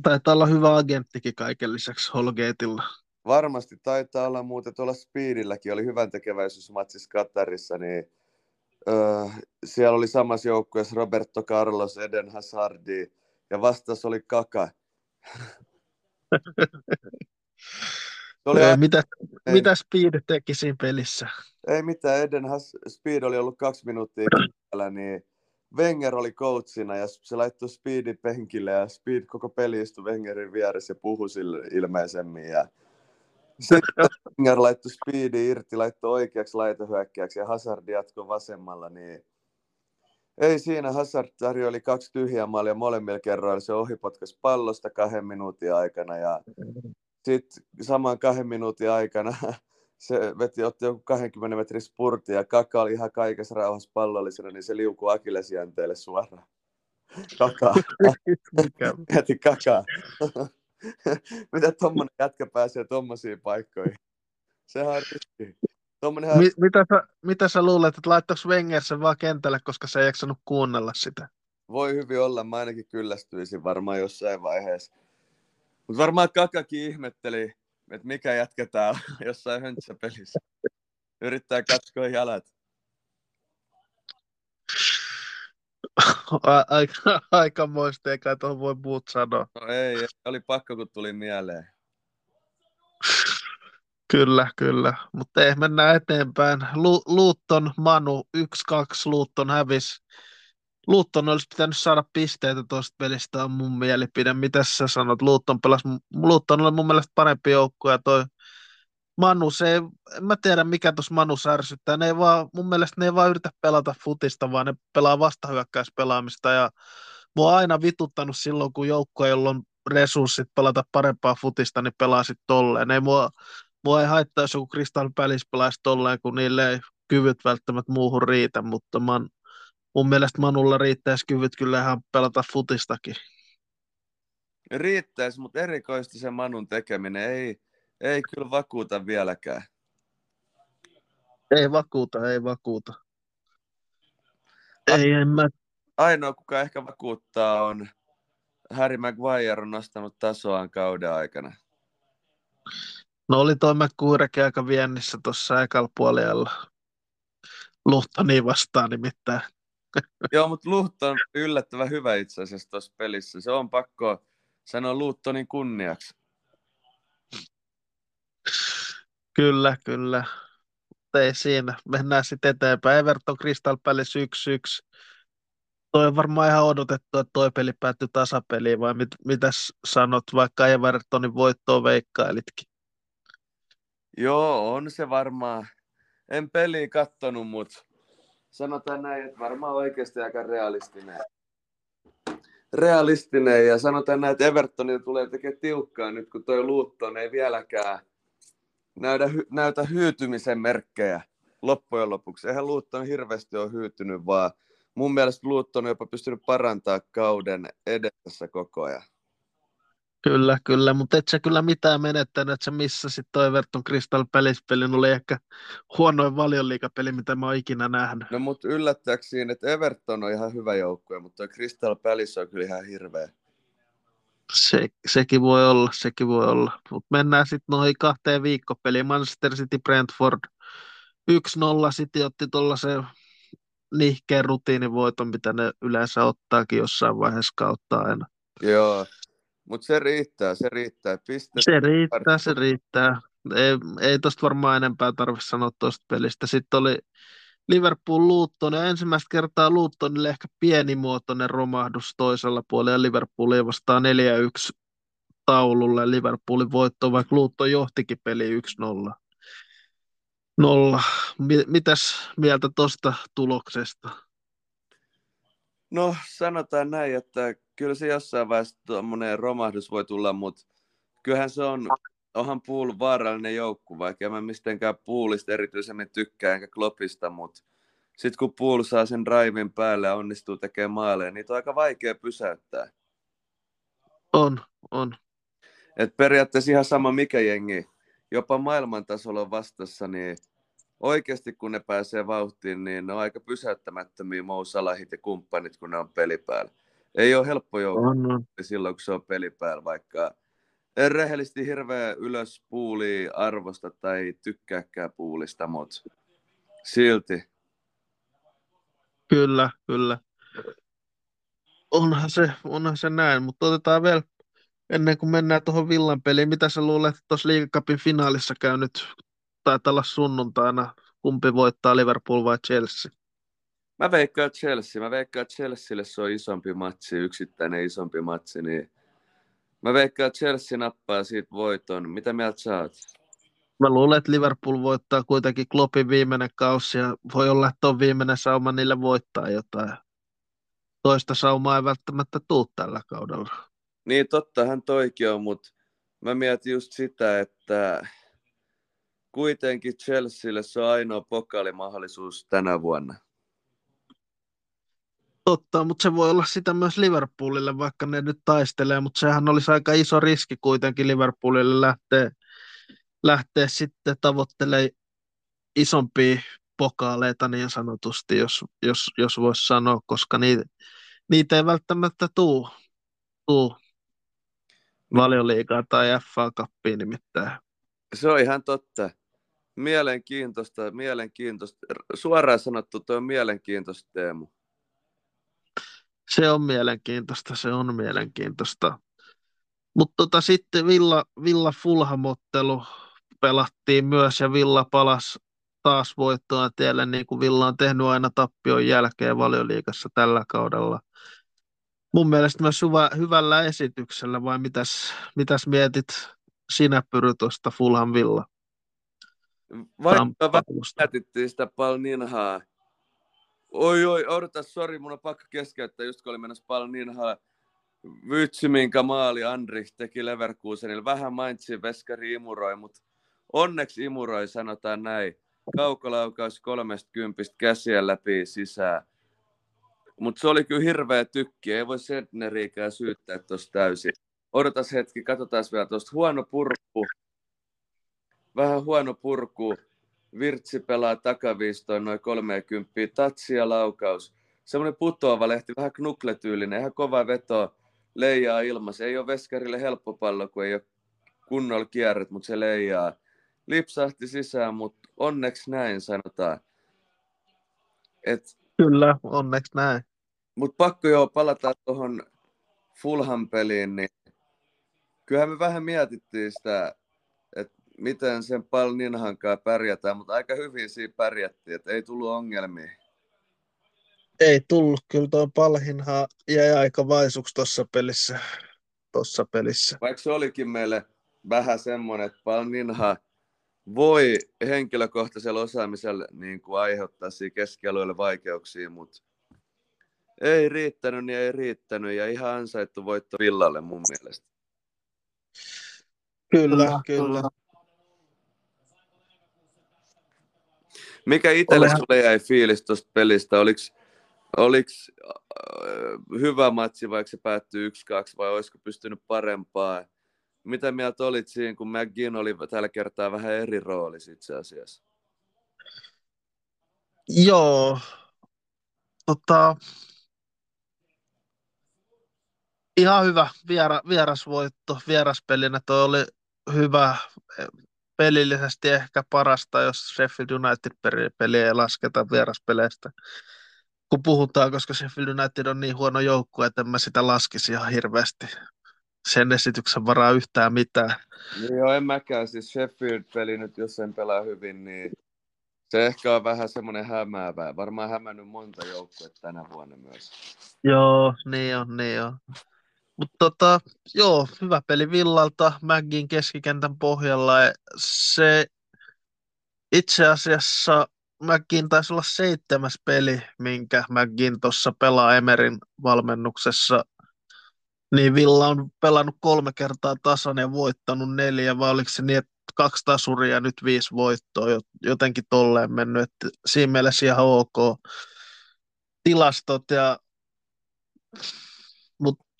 Taitaa olla hyvä agenttikin kaiken lisäksi Holgateilla. Varmasti taitaa olla muuten tuolla Speedilläkin, oli hyvän tekeväisyysmatsissa Katarissa, niin öö, siellä oli samassa joukkueessa Roberto Carlos, Eden Hazardi ja vastas oli Kaka. Oli Ei, mitä, ei. mitä Speed teki siinä pelissä? ei mitään, Eden Has- Speed oli ollut kaksi minuuttia kentällä, niin Wenger oli coachina ja se laittoi Speedin penkille ja Speed koko peli istui Wengerin vieressä ja puhui sille ilmeisemmin. Ja sitten Wenger laittoi Speedin irti, laittoi oikeaksi laitohyökkäjäksi ja Hazard jatkoi vasemmalla, niin ei siinä. Hazard tarjoili kaksi tyhjää maalia molemmilla kerroilla. Se ohipotkas pallosta kahden minuutin aikana ja sitten saman kahden minuutin aikana se veti, otti joku 20 metrin spurtin ja Kaka oli ihan kaikessa rauhassa pallollisena, niin se liukui akillesjänteelle suoraan. Kakaa. Mikä? Mieti kakaa. Mitä tommonen jätkä pääsee tommosiin paikkoihin? Sehän on riski. Tommonenhan... Mi- mitä, sä, mitä sä luulet, että laittaako Wenger sen vaan kentälle, koska se ei jaksanut kuunnella sitä? Voi hyvin olla, mä ainakin kyllästyisin varmaan jossain vaiheessa. Mutta varmaan Kakakin ihmetteli, että mikä jätketään jossain höntsäpelissä. Yrittää katkoa jalat. A- aika, aikamoista, eikä tuohon voi muut sanoa. No ei, oli pakko kun tuli mieleen. Kyllä, kyllä. Mutta ei mennään eteenpäin. Lu- Luutton Manu 1-2 Luutton hävis. Luutton olisi pitänyt saada pisteitä tuosta pelistä, on mun mielipide. Mitä sä sanot? Luutton, pelas, Luutton oli mun mielestä parempi joukkue ja toi Manu, se ei, en mä tiedä mikä tuossa Manu särsyttää. Ne ei vaan, mun mielestä ne ei vaan yritä pelata futista, vaan ne pelaa vastahyökkäyspelaamista ja mua on aina vituttanut silloin, kun joukkue, jolla on resurssit pelata parempaa futista, niin pelaa sitten tolleen. Ei mua, mua ei haittaa, jos joku Crystal Palace pelaisi tolleen, kun niille ei kyvyt välttämättä muuhun riitä, mutta man, mun mielestä Manulla riittäisi kyvyt kyllä ihan pelata futistakin. Riittäisi, mutta erikoisesti se Manun tekeminen ei, ei kyllä vakuuta vieläkään. Ei vakuuta, ei vakuuta. Ei, en mä, Ainoa, kuka ehkä vakuuttaa, on Harry Maguire on nostanut tasoaan kauden aikana. no oli toi McCurrekin aika viennissä tuossa ekalla puolella. Luhtoni vastaan nimittäin. Joo, mutta Luhto on yllättävän hyvä itse asiassa tuossa pelissä. Se on pakko sanoa Luuttonin kunniaksi. Kyllä, kyllä. Mutta ei siinä. Mennään sitten eteenpäin. Everton Crystal Palace 1-1. Toi on varmaan ihan odotettu, että toi peli päättyi tasapeliin, vai mit, mitäs sanot, vaikka Evertonin voittoa veikkailitkin? Joo, on se varmaan. En peliä kattonut, mutta sanotaan näin, että varmaan oikeasti aika realistinen. Realistinen ja sanotaan näin, että Evertonilla tulee tekemään tiukkaa nyt, kun toi Luutton ei vieläkään näytä, näytä hyytymisen merkkejä loppujen lopuksi. Eihän Luutton hirveästi ole hyytynyt, vaan mun mielestä Luutton on jopa pystynyt parantaa kauden edessä koko ajan. Kyllä, kyllä, mutta et sä kyllä mitään menettänyt, että sä missasit toi Everton Crystal Palace-pelin, oli ehkä huonoin valioliikapeli, mitä mä oon ikinä nähnyt. No mutta yllättääkseni, että Everton on ihan hyvä joukkue, mutta toi Crystal Palace on kyllä ihan hirveä. Se, sekin voi olla, sekin voi olla. Mutta mennään sitten noihin kahteen viikkopeliin. Manchester City Brentford 1-0 City otti tuollaisen nihkeen rutiinivoiton, mitä ne yleensä ottaakin jossain vaiheessa kautta aina. Joo, mutta se riittää, se riittää. Piste. Se riittää, se riittää. Ei, ei tosta varmaan enempää tarvitse sanoa tuosta pelistä. Sitten oli Liverpool Luton ja ensimmäistä kertaa Lutonille ehkä pienimuotoinen romahdus toisella puolella ja Liverpoolia vastaan 4-1 taululle. Liverpoolin voitto, vaikka Luton johtikin peli 1-0. Nolla. Mitäs mieltä tuosta tuloksesta? No sanotaan näin, että kyllä se jossain vaiheessa tuommoinen romahdus voi tulla, mutta kyllähän se on, onhan Pool vaarallinen joukku, vaikka mä mistenkään Poolista erityisemmin tykkää enkä Kloppista, mutta sitten kun Pool saa sen drivin päälle ja onnistuu tekemään maaleja, niin on aika vaikea pysäyttää. On, on. Et periaatteessa ihan sama mikä jengi, jopa maailman tasolla on vastassa, niin oikeasti kun ne pääsee vauhtiin, niin ne on aika pysäyttämättömiä Mou Salahit ja kumppanit, kun ne on peli päällä. Ei ole helppo joukko silloin, kun se on peli päällä, vaikka en rehellisesti hirveä ylös puuli arvosta tai tykkääkään puulista, mutta silti. Kyllä, kyllä. Onhan se, onhan se näin, mutta otetaan vielä ennen kuin mennään tuohon Villan peliin. Mitä sä luulet, että tuossa liigacupin finaalissa käy nyt, taitaa olla sunnuntaina, kumpi voittaa Liverpool vai Chelsea? Mä veikkaan Chelsea. Mä veikkaan Chelsealle se on isompi matsi, yksittäinen isompi matsi, niin mä veikkaan Chelsea nappaa siitä voiton. Mitä mieltä sä oot? Mä luulen, että Liverpool voittaa kuitenkin Kloppin viimeinen kausi ja voi olla, että on viimeinen sauma niille voittaa jotain. Toista saumaa ei välttämättä tuu tällä kaudella. Niin, tottahan toikin on, mutta mä mietin just sitä, että kuitenkin Chelsealle se on ainoa pokaalimahdollisuus tänä vuonna. Totta, mutta se voi olla sitä myös Liverpoolille, vaikka ne nyt taistelee, mutta sehän olisi aika iso riski kuitenkin Liverpoolille lähteä, lähteä sitten tavoittelemaan isompia pokaaleita niin sanotusti, jos, jos, jos voisi sanoa, koska niitä, niitä ei välttämättä tuu, tuu valioliigaa tai FA Cupia nimittäin. Se on ihan totta. Mielenkiintoista, mielenkiintoista. Suoraan sanottu, tuo on mielenkiintoista Teemu. Se on mielenkiintoista, se on mielenkiintoista. Mutta tota, sitten Villa, Villa Fulhamottelu pelattiin myös ja Villa palas taas voittoa tielle, niin kuin Villa on tehnyt aina tappion jälkeen valioliikassa tällä kaudella. Mun mielestä myös hyvä, hyvällä esityksellä, vai mitäs, mitäs mietit sinä Pyry tuosta Fulham Villa? Vaikka mietittiin sitä Palninhaa. Oi oi, odota, sori, mun on pakko keskeyttää, just kun oli menossa Palninhaa. Vytsy, minkä maali Andri teki Leverkusenille. Vähän mainitsin veskari imuroi, mutta onneksi imuroi, sanotaan näin. Kaukolaukaus 30 käsiä läpi sisään. Mutta se oli kyllä hirveä tykki, ei voi Sentneriikään syyttää tuossa täysin. Odotas hetki, katsotaan vielä tuosta. Huono purku, vähän huono purku. Virtsi pelaa takaviistoon noin 30, tatsi ja laukaus. Semmoinen putoava lehti, vähän knukletyylinen, ihan kova veto, leijaa ilmassa. Ei ole veskarille helppo pallo, kun ei ole kunnolla kierret, mutta se leijaa. Lipsahti sisään, mutta onneksi näin sanotaan. Et, Kyllä, onneksi näin. Mutta pakko jo palata tuohon Fulham-peliin, niin kyllähän me vähän mietittiin sitä miten sen Palninhankaan pärjätään, mutta aika hyvin siinä pärjättiin, että ei tullut ongelmia. Ei tullut, kyllä tuo Palhinha jäi aika vaisuksi tuossa pelissä. Tossa pelissä. Vaikka se olikin meille vähän semmoinen, että Palninha voi henkilökohtaisella osaamisella niin kuin aiheuttaa siinä keskialueelle vaikeuksia, mutta ei riittänyt, niin ei riittänyt ja ihan ansaittu voitto Villalle mun mielestä. Kyllä, kyllä. kyllä. Mikä itselle sulle jäi fiilis tuosta pelistä? Oliko oliko äh, hyvä matsi, vaikka se päättyi 1-2, vai olisiko pystynyt parempaa? Mitä mieltä olit siinä, kun McGinn oli tällä kertaa vähän eri rooli itse asiassa? Joo. Tota, ihan hyvä viera, vierasvoitto. Vieraspelinä toi oli hyvä pelillisesti ehkä parasta, jos Sheffield United-peli ei lasketa vieraspeleistä. Kun puhutaan, koska Sheffield United on niin huono joukkue, että en mä sitä laskisi ihan hirveästi sen esityksen varaa yhtään mitään. Niin joo, en mäkään. Siis Sheffield-peli nyt, jos sen pelaa hyvin, niin se ehkä on vähän semmoinen hämäävä. Varmaan hämännyt monta joukkuetta tänä vuonna myös. Joo, niin on, niin on. Mutta tota, joo, hyvä peli Villalta, Mäggin keskikentän pohjalla. Se itse asiassa Mäggin taisi olla seitsemäs peli, minkä Mäggin tuossa pelaa Emerin valmennuksessa. Niin Villa on pelannut kolme kertaa tasan ja voittanut neljä, vai oliko se niin, että kaksi tasuria ja nyt viisi voittoa, jotenkin tolleen mennyt. Että siinä mielessä ihan ok tilastot ja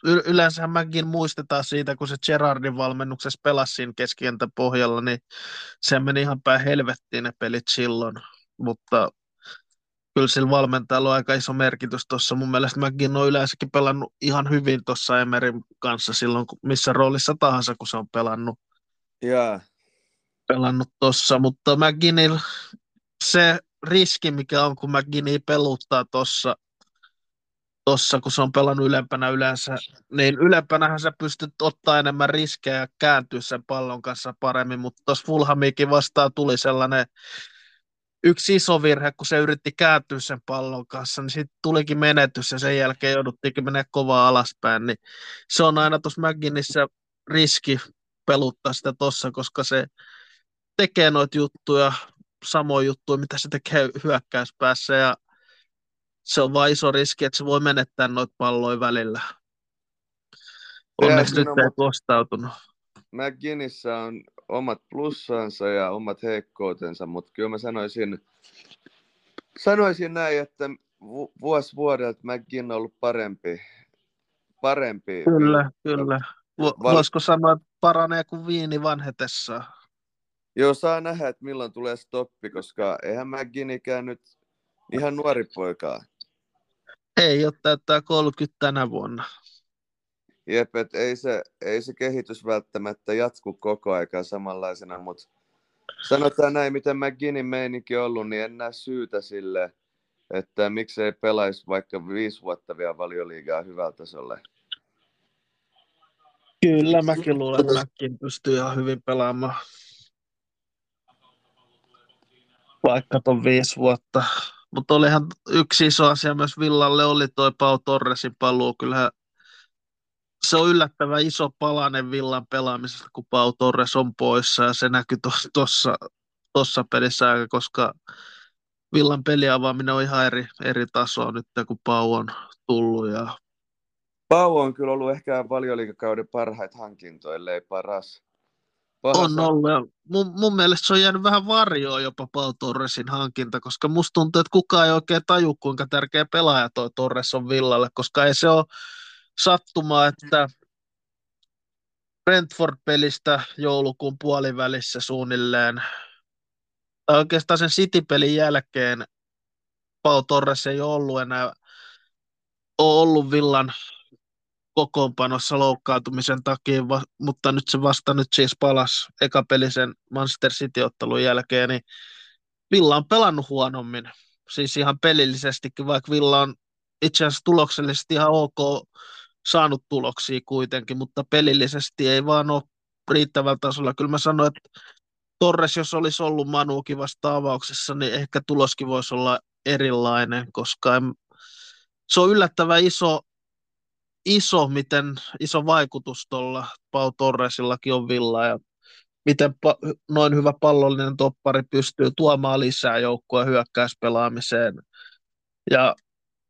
yleensä mäkin muistetaan siitä, kun se Gerardin valmennuksessa pelasi siinä keskikentän pohjalla, niin se meni ihan päin helvettiin ne pelit silloin, mutta kyllä sillä valmentajalla on aika iso merkitys tuossa. Mun mielestä mäkin on yleensäkin pelannut ihan hyvin tuossa Emerin kanssa silloin, missä roolissa tahansa, kun se on pelannut. Yeah. Pelannut tuossa, mutta McGinnil, se riski, mikä on, kun McGinney peluttaa tuossa tuossa, kun se on pelannut ylempänä yleensä, niin ylempänähän sä pystyt ottaa enemmän riskejä ja kääntyä sen pallon kanssa paremmin, mutta tuossa Fulhamikin vastaan tuli sellainen yksi iso virhe, kun se yritti kääntyä sen pallon kanssa, niin sitten tulikin menetys ja sen jälkeen jouduttiinkin mennä kovaa alaspäin, niin se on aina tuossa McGinnissä riski peluttaa sitä tuossa, koska se tekee noita juttuja, samoja juttuja, mitä se tekee hyökkäyspäässä ja se on vain iso riski, että se voi menettää noita palloja välillä. Onneksi nyt ei kostautunut. McGinnissä on omat plussansa ja omat heikkoutensa, mutta kyllä mä sanoisin, sanoisin näin, että vu- vuosi vuodelta McGinn on ollut parempi. parempi Kyllä, kyllä. Val- Voisiko sanoa, että paranee kuin viini vanhetessaan? Joo, saa nähdä, että milloin tulee stoppi, koska eihän McGinnikään nyt ihan nuori poikaa. Ei ole täyttää 30 tänä vuonna. Jep, et ei se, ei se kehitys välttämättä jatku koko aikaa samanlaisena, mutta sanotaan näin, miten McGinnin meininki on ollut, niin en näe syytä sille, että miksei pelaisi vaikka viisi vuotta vielä valioliigaa hyvällä tasolla. Kyllä, mäkin luulen, että mäkin pystyy ihan hyvin pelaamaan. Vaikka ton viisi vuotta. Mutta olihan yksi iso asia myös Villalle oli toi Pau Torresin paluu. Kyllähän se on yllättävän iso palanen Villan pelaamisesta, kun Pau Torres on poissa ja se näkyy tuossa tossa pelissä, koska Villan peliavaaminen on ihan eri, eri tasoa nyt, kun Pau on tullut ja Pau on kyllä ollut ehkä valioliikakauden parhaita hankintoja, ellei paras. Paha On ollut. Mun, mun mielestä se on jäänyt vähän varjoon jopa Paul Torresin hankinta, koska musta tuntuu, että kukaan ei oikein taju, kuinka tärkeä pelaaja toi Torres on Villalle, koska ei se ole sattumaa, että Brentford-pelistä joulukuun puolivälissä suunnilleen, tai oikeastaan sen City-pelin jälkeen Paul Torres ei ollut enää ole ollut Villan kokoonpanossa loukkaantumisen takia, va- mutta nyt se vasta nyt siis palasi ekapelisen Manchester City-ottelun jälkeen, niin Villa on pelannut huonommin. Siis ihan pelillisestikin, vaikka Villa on itse asiassa tuloksellisesti ihan ok saanut tuloksia kuitenkin, mutta pelillisesti ei vaan ole riittävällä tasolla. Kyllä mä sanoin, että Torres, jos olisi ollut Manuukin vasta avauksessa, niin ehkä tuloskin voisi olla erilainen, koska en, se on yllättävän iso, iso, miten iso vaikutus tuolla Pau Torresillakin on Villa ja miten pa- noin hyvä pallollinen toppari pystyy tuomaan lisää joukkoa hyökkäyspelaamiseen. Ja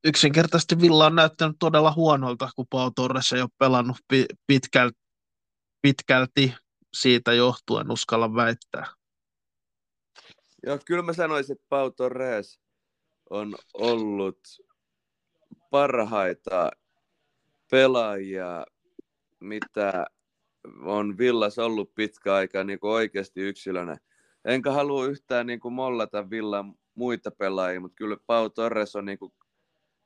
yksinkertaisesti Villa on näyttänyt todella huonolta, kun Pau Torres ei ole pelannut pi- pitkälti, pitkälti siitä johtuen, uskalla väittää. Joo, kyllä mä sanoisin, että Pau Torres on ollut parhaita pelaajia, mitä on Villas ollut pitkä aika niin kuin oikeasti yksilönä. Enkä halua yhtään niin kuin mollata Villan muita pelaajia, mutta kyllä Pau Torres on niin kuin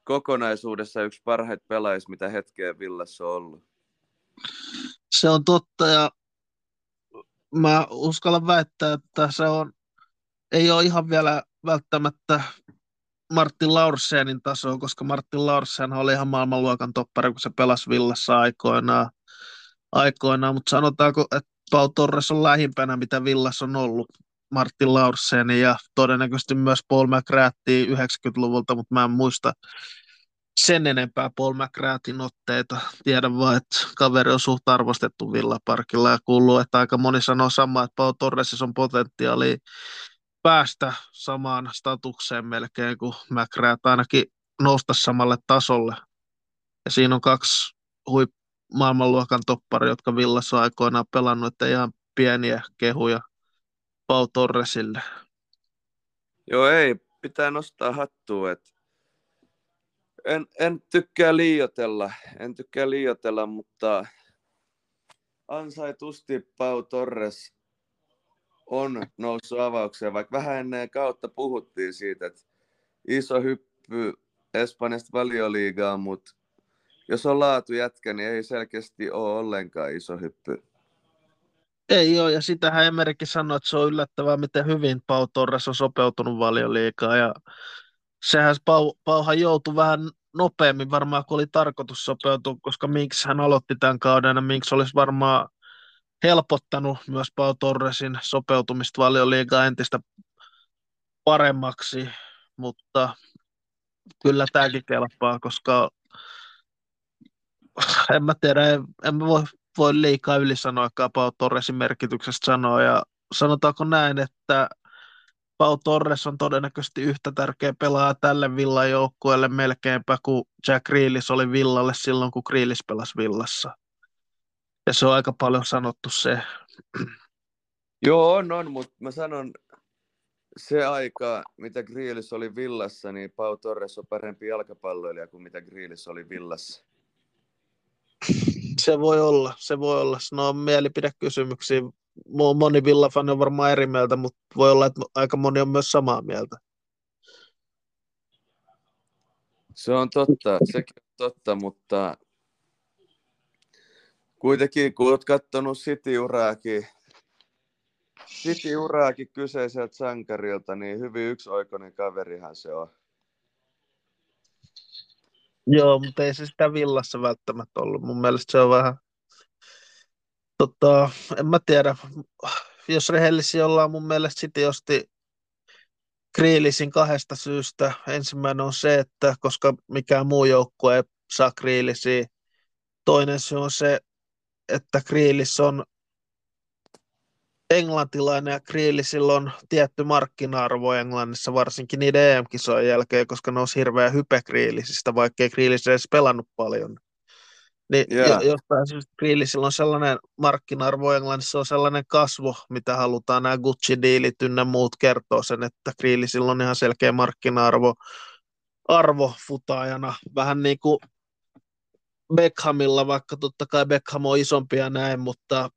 kokonaisuudessa yksi parhaita pelaajia, mitä hetkeä Villassa on ollut. Se on totta ja mä uskallan väittää, että se on, ei ole ihan vielä välttämättä Martin Laursenin tasoa, koska Martin Laursen oli ihan maailmanluokan toppari, kun se pelasi Villassa aikoinaan. aikoinaan. Mutta sanotaanko, että Pau Torres on lähimpänä, mitä Villassa on ollut Martin Laursenin ja todennäköisesti myös Paul McGrathy 90-luvulta, mutta mä en muista sen enempää Paul McGrathyn otteita. Tiedän vaan, että kaveri on suht arvostettu Villaparkilla ja kuuluu, että aika moni sanoo samaa, että Pau Torresissa on potentiaalia päästä samaan statukseen melkein kuin McGrath, ainakin nousta samalle tasolle. Ja siinä on kaksi huip maailmanluokan toppari, jotka Villassa aikoinaan pelannut, että ihan pieniä kehuja Pau Torresille. Joo, ei, pitää nostaa hattua, että en, en tykkää liiotella, en tykkää liiotella, mutta ansaitusti Pau Torres on noussut avaukseen, vaikka vähän ennen kautta puhuttiin siitä, että iso hyppy Espanjasta valioliigaan, mutta jos on laatu jätkä, niin ei selkeästi ole ollenkaan iso hyppy. Ei ole, ja sitähän Emerikin sanoi, että se on yllättävää, miten hyvin Pau Torres on sopeutunut valioliigaan, ja sehän Pau, Pauhan joutui vähän nopeammin varmaan, kun oli tarkoitus sopeutua, koska miksi hän aloitti tämän kauden, ja miksi olisi varmaan helpottanut myös Pau Torresin sopeutumista valioliigaan entistä paremmaksi, mutta kyllä tämäkin kelpaa, koska en mä tiedä, en, en mä voi, voi liikaa ylisanoakaan Pau Torresin merkityksestä sanoa, ja sanotaanko näin, että Pau Torres on todennäköisesti yhtä tärkeä pelaaja tälle Villan joukkueelle melkeinpä kuin Jack Grealish oli Villalle silloin, kun Grealish pelasi Villassa. Ja se on aika paljon sanottu se. Joo, on, on, mutta mä sanon, se aika, mitä Grillis oli villassa, niin Pau Torres on parempi jalkapalloilija kuin mitä Grillis oli villassa. Se voi olla, se voi olla. No on mielipidekysymyksiä. Moni Villafan on varmaan eri mieltä, mutta voi olla, että aika moni on myös samaa mieltä. Se on totta, sekin on totta, mutta kuitenkin kun olet katsonut City-uraakin, City-uraakin kyseiseltä sankarilta, niin hyvin yksioikoinen kaverihan se on. Joo, mutta ei se sitä villassa välttämättä ollut. Mun mielestä se on vähän, tota, en mä tiedä, jos rehellisiä ollaan, mun mielestä City osti Kriilisin kahdesta syystä. Ensimmäinen on se, että koska mikään muu joukkue ei saa Kriilisiä. Toinen syy on se, että Kriilis on englantilainen ja Kriilisillä on tietty markkina-arvo Englannissa, varsinkin niiden EM-kisojen jälkeen, koska ne olisi hirveä hype Kriilisistä, vaikkei Kriilis edes pelannut paljon. Niin yeah. jostain syystä Grealisilla on sellainen markkina-arvo Englannissa, on sellainen kasvo, mitä halutaan nämä Gucci-diilit ynnä muut kertoo sen, että Grealisilla on ihan selkeä markkina-arvo arvo futaajana. Vähän niin kuin Beckhamilla, vaikka totta kai Beckham on isompi ja näin, mutta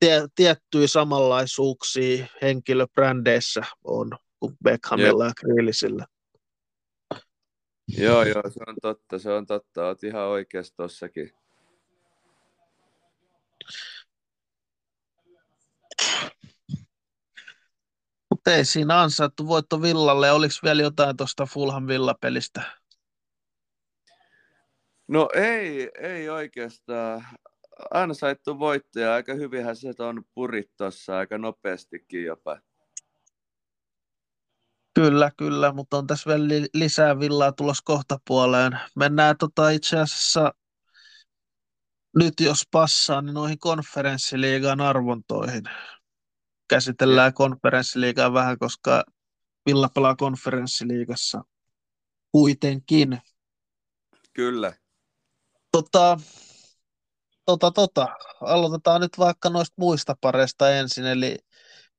tie, tiettyjä samanlaisuuksia henkilöbrändeissä on kuin Beckhamilla yep. ja Grealisillä. Joo, joo, se on totta, se on totta. Olet ihan oikeassa tossakin. Mutta ei siinä ansaittu voitto Villalle. Oliko vielä jotain tuosta Fulham Villa-pelistä? No ei, ei oikeastaan. Ansaittu voittoja. Aika hyvinhän se on purit tuossa aika nopeastikin jopa. Kyllä, kyllä, mutta on tässä vielä lisää villaa tulos kohta puoleen. Mennään tota itse asiassa nyt jos passaa, niin noihin konferenssiliigan arvontoihin. Käsitellään konferenssiliigaa vähän, koska Villa pelaa konferenssiliigassa kuitenkin. Kyllä. Tota, tota, tota. Aloitetaan nyt vaikka noista muista pareista ensin, eli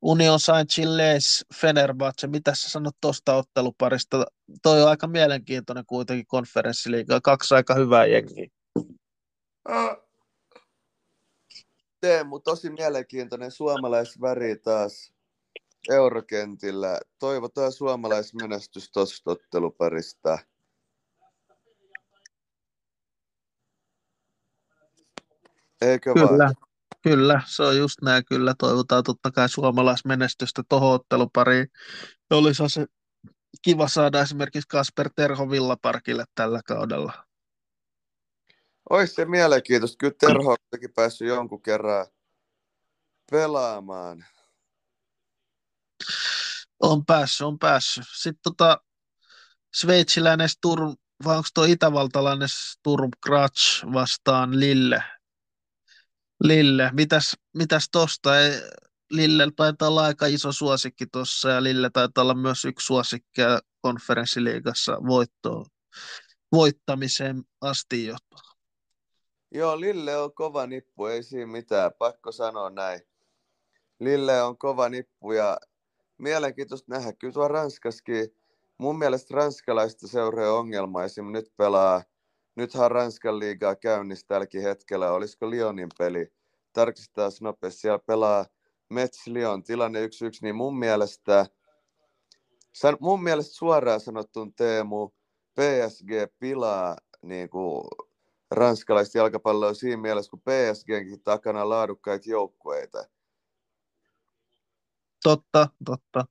Union Saint-Gilles, Fenerbahce, mitä sä sanot tuosta otteluparista? Toi on aika mielenkiintoinen kuitenkin konferenssiliiga, kaksi aika hyvää jengiä. Teemu, tosi mielenkiintoinen suomalaisväri taas eurokentillä. Toivotaan suomalaismenestys tuosta otteluparista. Eikö kyllä, vaan? Kyllä, se on just näin. Kyllä toivotaan totta kai suomalaismenestystä tuohon ottelupariin. Olisi se kiva saada esimerkiksi Kasper Terho Villaparkille tällä kaudella. Olisi se mielenkiintoista. Kyllä Terho on päässyt jonkun kerran pelaamaan. On päässyt, on päässyt. Sitten tota, sveitsiläinen Sturm, vai onko tuo itävaltalainen Sturm Graz vastaan Lille? Lille, mitäs, mitäs tosta? Ei, Lille taitaa olla aika iso suosikki tuossa ja Lille taitaa olla myös yksi suosikki konferenssiliigassa voittoon, voittamiseen asti jo. Joo, Lille on kova nippu, ei siinä mitään, pakko sanoa näin. Lille on kova nippu ja mielenkiintoista nähdä. Kyllä tuo Ranskaskin, mun mielestä ranskalaista seuraa ongelma esim. nyt pelaa, nythän Ranskan liigaa käynnissä tälläkin hetkellä, olisiko Lyonin peli, tarkistaa nopeasti, siellä pelaa Mets Lyon, tilanne 1-1, niin mun mielestä, mun mielestä suoraan sanottuun Teemu, PSG pilaa niin kuin ranskalaista jalkapalloa siinä mielessä, kun PSGnkin takana laadukkaita joukkueita. Totta, totta.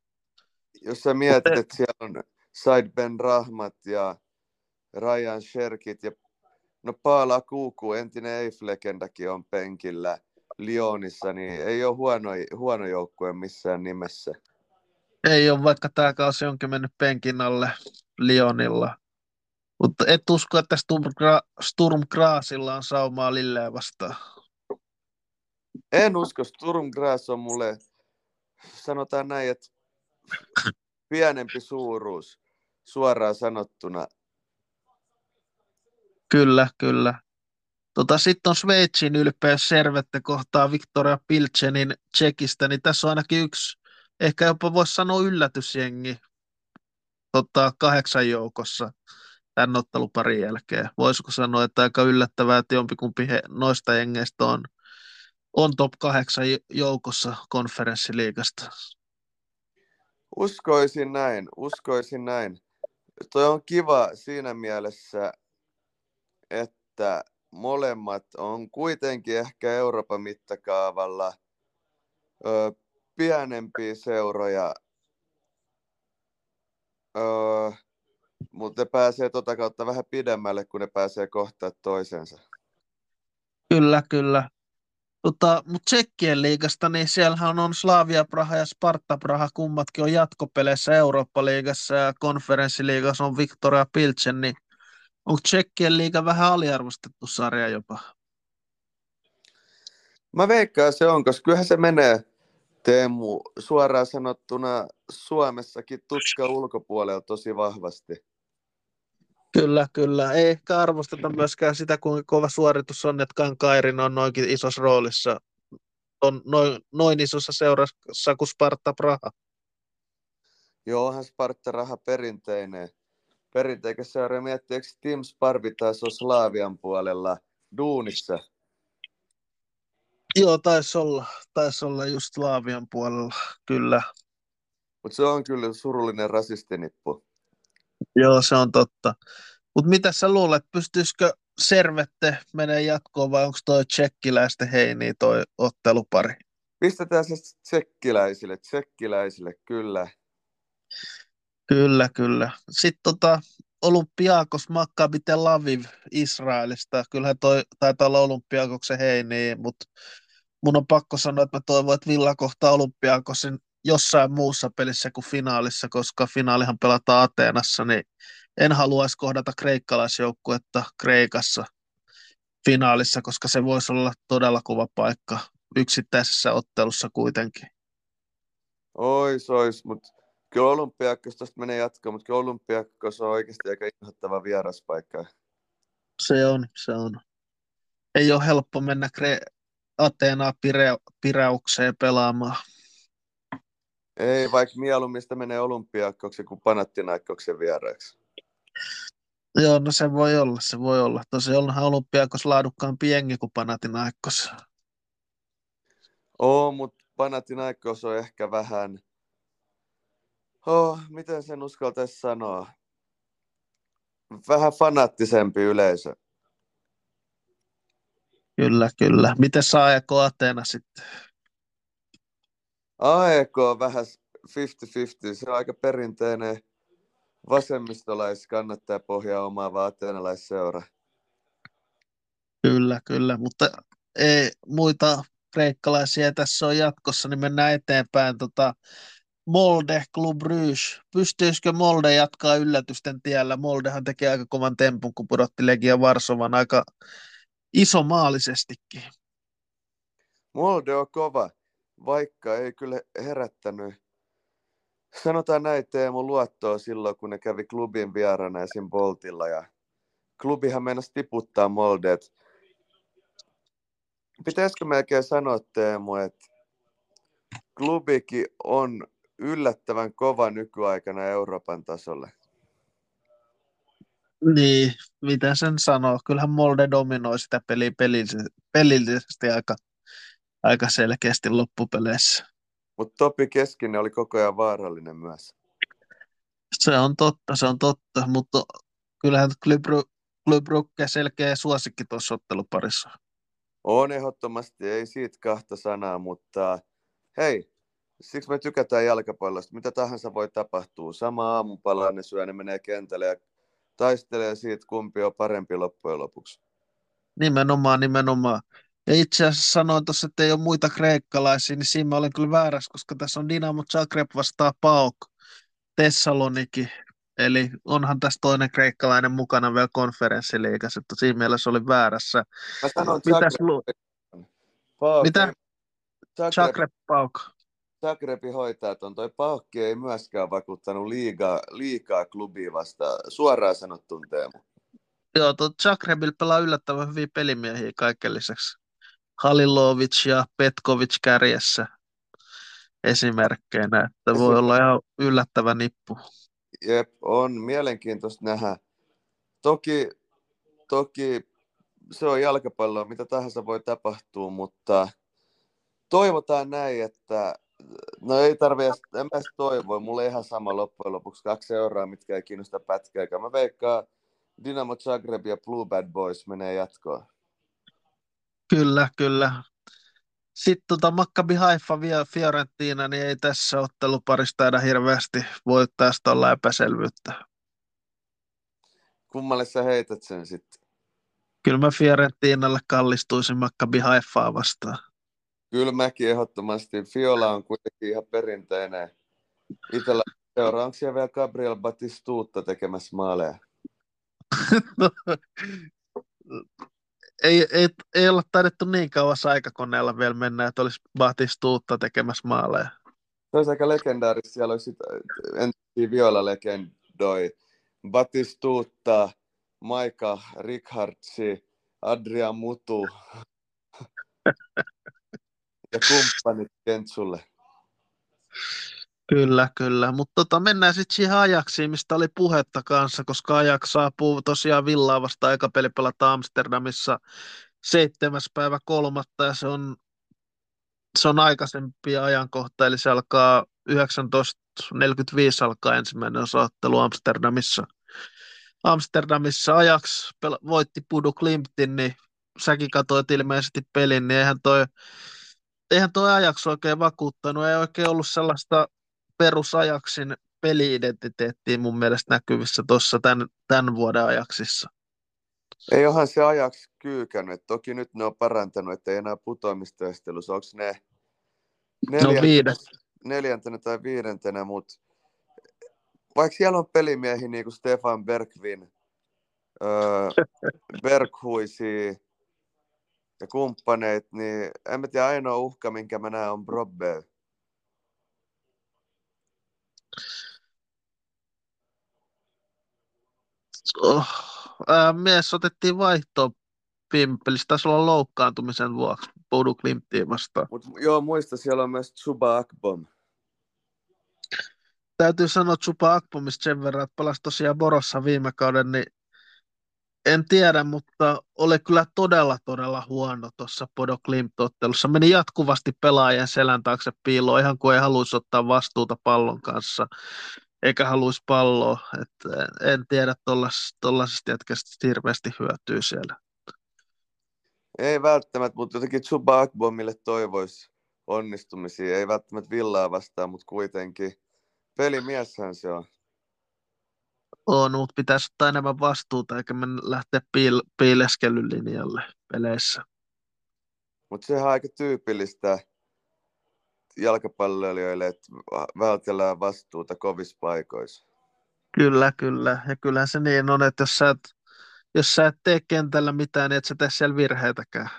Jos sä mietit, että siellä on Said Ben Rahmat ja Ryan Sherkit ja no Paala Kuuku, entinen Eif-legendakin on penkillä Lyonissa, niin ei ole huono, huono joukkue missään nimessä. Ei ole, vaikka tämä kausi onkin mennyt penkin alle Lyonilla. Mutta et usko, että Sturm, Gra- Sturm Graasilla on saumaa Lilleä vastaan. En usko. Sturm Graas on mulle, sanotaan näin, että pienempi suuruus suoraan sanottuna. Kyllä, kyllä. Tota, Sitten on Sveitsin ylpeys Servette kohtaa Victoria Pilchenin Tsekistä, niin tässä on ainakin yksi ehkä jopa voisi sanoa yllätysjengi tota, kahdeksan joukossa tämän otteluparin jälkeen. Voisiko sanoa, että aika yllättävää, että jompikumpi he, noista jengeistä on, on top kahdeksan joukossa konferenssiliigasta. Uskoisin näin, uskoisin näin. Toi on kiva siinä mielessä, että molemmat on kuitenkin ehkä Euroopan mittakaavalla ö, pienempiä seuroja, ö, mutta ne pääsee tota kautta vähän pidemmälle, kun ne pääsee kohtaa toisensa. Kyllä, kyllä. Tota, mutta Tsekkien liigasta, niin siellähän on Slavia Praha ja Sparta Praha, kummatkin on jatkopeleissä Eurooppa-liigassa ja konferenssiliigassa on Victoria Pilsen, niin onko Tsekkien liiga vähän aliarvostettu sarja jopa? Mä veikkaan se on, koska kyllähän se menee, Teemu, suoraan sanottuna Suomessakin tutka ulkopuolella tosi vahvasti. Kyllä, kyllä. Ei ehkä arvosteta myöskään sitä, kuinka kova suoritus on, että Kankairin on noinkin isossa roolissa, on noin, noin isossa seurassa kuin Sparta Praha. Joo, onhan Sparta Raha perinteinen. Perinteikäs seura miettii, eikö Tim Sparvi taas on Slaavian puolella duunissa? Joo, taisi olla, taisi olla just Slaavian puolella, kyllä. Mutta se on kyllä surullinen rasistinippu. Joo, se on totta. Mutta mitä sä luulet, pystyisikö Servette menee jatkoon vai onko toi tsekkiläisten heini toi ottelupari? Pistetään se tsekkiläisille, tsekkiläisille, kyllä. Kyllä, kyllä. Sitten tota, Olympiakos Maccabi Tel Aviv Israelista. Kyllähän toi taitaa olla Olympiakoksen heini, mutta mun on pakko sanoa, että mä toivon, että Villa kohtaa Olympiakosin jossain muussa pelissä kuin finaalissa, koska finaalihan pelataan Ateenassa, niin en haluaisi kohdata kreikkalaisjoukkuetta Kreikassa finaalissa, koska se voisi olla todella kova paikka yksittäisessä ottelussa kuitenkin. Ois, ois, mutta kyllä Olympiakos tästä menee jatkoon, mutta kyllä Olympiakos on oikeasti aika inhottava vieraspaikka. Se on, se on. Ei ole helppo mennä Kre- Ateenaa Pire- Pireukseen pelaamaan. Ei, vaikka mieluummin sitä menee Olympiakoksi kuin Panathinaikoksen vieraaksi. Joo, no se voi olla, se voi olla. Tosi onhan Olympiakos laadukkaampi jengi kuin Panathinaikos. Oo, mutta Panathinaikos on ehkä vähän... Oh, miten sen uskaltaisi sanoa? Vähän fanaattisempi yleisö. Kyllä, kyllä. Miten saa AEK Ateena sitten? AEK on vähän 50-50. Se on aika perinteinen vasemmistolais kannattaa pohjaa omaava ateenalaisseura. Kyllä, kyllä, mutta ei muita kreikkalaisia tässä on jatkossa, niin mennään eteenpäin. Tota, Molde, Club Brugge. Pystyisikö Molde jatkaa yllätysten tiellä? Moldehan teki aika kovan tempun, kun pudotti Legia Varsovan aika isomaalisestikin. Molde on kova, vaikka ei kyllä herättänyt sanotaan näin, Teemu luottoa silloin, kun ne kävi klubin vieraana esim. Boltilla ja klubihan meinasi tiputtaa Moldet. Pitäisikö melkein sanoa Teemu, että klubikin on yllättävän kova nykyaikana Euroopan tasolle? Niin, mitä sen sanoo? Kyllähän Molde dominoi sitä peliä pelillisesti aika, aika selkeästi loppupeleissä. Mutta Topi Keskinen oli koko ajan vaarallinen myös. Se on totta, se on totta, mutta kyllähän Club Brugge selkeä suosikki tuossa otteluparissa. On ehdottomasti, ei siitä kahta sanaa, mutta hei, siksi me tykätään jalkapallosta. Mitä tahansa voi tapahtua. Sama aamupala ne syö, ne menee kentälle ja taistelee siitä, kumpi on parempi loppujen lopuksi. Nimenomaan, nimenomaan. Ja itse asiassa sanoin tuossa, että ei ole muita kreikkalaisia, niin siinä mä olen kyllä väärässä, koska tässä on Dinamo Zagreb vastaa PAOK Thessaloniki. Eli onhan tässä toinen kreikkalainen mukana vielä konferenssiliigassa, että siinä mielessä oli väärässä. Mä sanon Mitäs Zagreb. lu- Pauk, Mitä? Zagreb, Zagreb PAOK. Zagrebi hoitaa ton. Toi Paukki ei myöskään vakuuttanut liikaa, liikaa klubia vastaan. Suoraan sanottuun Teemu. Joo, tuo Zagrebilla pelaa yllättävän hyviä pelimiehiä kaiken lisäksi. Halilovic ja Petkovic kärjessä. esimerkkeinä, että voi olla ihan yllättävä nippu. Jep, on mielenkiintoista nähdä. Toki, toki se on jalkapalloa, mitä tahansa voi tapahtua, mutta toivotaan näin, että no ei tarvi en mä toivoa, mulla ihan sama loppujen lopuksi kaksi euroa, mitkä ei kiinnosta pätkääkään. Mä veikkaan Dynamo Zagreb ja Blue Bad Boys menee jatkoon. Kyllä, kyllä. Sitten tota Maccabi Haifa ja Fiorentina, niin ei tässä otteluparista taida hirveästi voi tästä olla epäselvyyttä. Kummalle sä heität sen sitten? Kyllä mä Fiorentinalle kallistuisin Maccabi Haifaa vastaan. Kyllä mäkin ehdottomasti. Fiola on kuitenkin ihan perinteinen. Itellä seuraa, onko siellä vielä Gabriel Batistuutta tekemässä maaleja? no, ei, ei, ei olla taidettu niin kauas aikakoneella vielä mennä, että olisi Batistuutta tekemässä maaleja. Se olisi aika legendaarista. Siellä olisi entisiä viola-legendoi. Batistuutta, Maika Rikhardsi, Adrian Mutu ja kumppanit Kentsulle. Kyllä, kyllä. Mutta tota, mennään sitten siihen ajaksiin, mistä oli puhetta kanssa, koska ajak saapuu tosiaan villaa vasta aika peli pelata Amsterdamissa 7. päivä kolmatta ja se on, se on aikaisempi ajankohta, eli se alkaa 19.45 alkaa ensimmäinen osaottelu Amsterdamissa. Amsterdamissa ajaksi pel- voitti Pudu Klimptin, niin säkin katsoit ilmeisesti pelin, niin eihän toi, eihän toi ajaksi oikein vakuuttanut, ei oikein ollut sellaista perusajaksin peliidentiteettiä mun mielestä näkyvissä tuossa tämän, tämän vuoden ajaksissa. Ei onhan se ajaksi kyykännyt. Toki nyt ne on parantanut, että ei enää putoamistaistelussa. Onko ne neljäntenä, no neljäntenä tai viidentenä, mutta vaikka siellä on pelimiehiä niin kuin Stefan Bergvin, öö, Berghuisi ja kumppaneit, niin en mä tiedä, ainoa uhka, minkä mä näen, on Brobbe. Oh, ää, mies otettiin vaihtoon Pimpelissä, taisi olla loukkaantumisen vuoksi Bodu Klimttiin vastaan. Mut, joo, muista, siellä on myös Chuba Akbom täytyy sanoa Chupa Akpomista sen verran, että palasi tosiaan Borossa viime kauden, niin en tiedä, mutta oli kyllä todella, todella huono tuossa Podo Klimt-ottelussa. Meni jatkuvasti pelaajien selän taakse piiloon, ihan kuin ei haluaisi ottaa vastuuta pallon kanssa, eikä haluaisi palloa. Et en tiedä, tuollaisesta jätkästä hirveästi hyötyy siellä. Ei välttämättä, mutta jotenkin Chuba Akbomille toivoisi onnistumisia. Ei välttämättä villaa vastaan, mutta kuitenkin – Pelimieshän se on. On, mutta pitäisi ottaa enemmän vastuuta eikä mennä lähteä piil- piileskelylinjalle peleissä. Mutta sehän on aika tyypillistä jalkapalloilijoille, että vältellään vastuuta kovissa paikoissa. Kyllä, kyllä. Ja kyllähän se niin on, että jos sä et, jos sä et tee kentällä mitään, niin et sä tee siellä virheitäkään.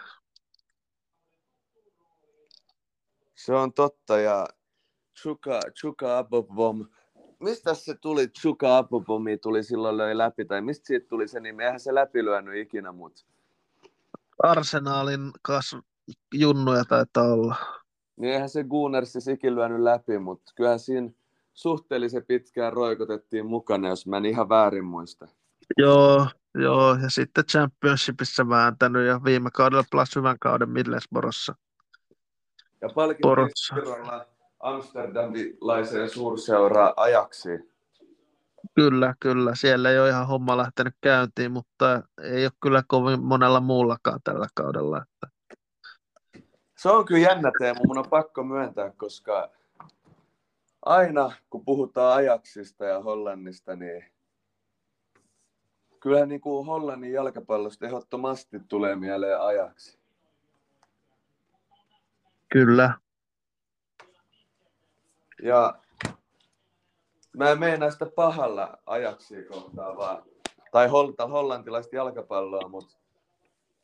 Se on totta ja Chuka, Chuka Abobom. Mistä se tuli, Chuka Abobomi tuli silloin löi läpi, tai mistä siitä tuli se nimi? Eihän se läpi lyönyt ikinä, mutta... Arsenaalin kas junnuja taitaa olla. Niin eihän se Gunners sikin lyönyt läpi, mutta kyllähän siinä suhteellisen pitkään roikotettiin mukana, jos mä en ihan väärin muista. Joo, joo, ja sitten Championshipissa vääntänyt ja viime kaudella plus hyvän kauden Middlesborossa. Ja palkittiin amsterdamilaiseen suurseuraa ajaksi. Kyllä, kyllä. Siellä ei ole ihan homma lähtenyt käyntiin, mutta ei ole kyllä kovin monella muullakaan tällä kaudella. Että... Se on kyllä jännä teema, mun on pakko myöntää, koska aina kun puhutaan ajaksista ja Hollannista, niin kyllä niin kuin Hollannin jalkapallosta ehdottomasti tulee mieleen ajaksi. Kyllä, ja mä en mene sitä pahalla ajaksi kohtaa vaan, tai hollantilaista jalkapalloa, mutta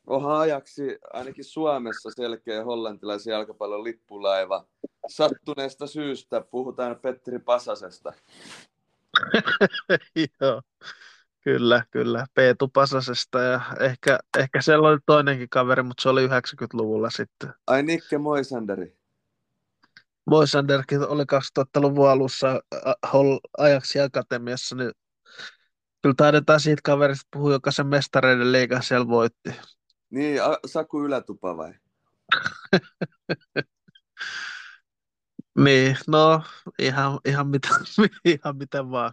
onhan ajaksi ainakin Suomessa selkeä hollantilaisen jalkapallon lippulaiva. Sattuneesta syystä puhutaan Petteri Pasasesta. Joo, kyllä, kyllä. Peetu Pasasesta ja ehkä, ehkä siellä oli toinenkin kaveri, mutta se oli 90-luvulla sitten. Ai Nikke Moisanderi. Moisanderkin oli 2000-luvun alussa ajaksi akatemiassa, niin kyllä taidetaan siitä kaverista puhua, joka sen mestareiden liigan siellä voitti. Niin, Saku Ylätupa vai? niin, no ihan, ihan, mitä, ihan miten vaan.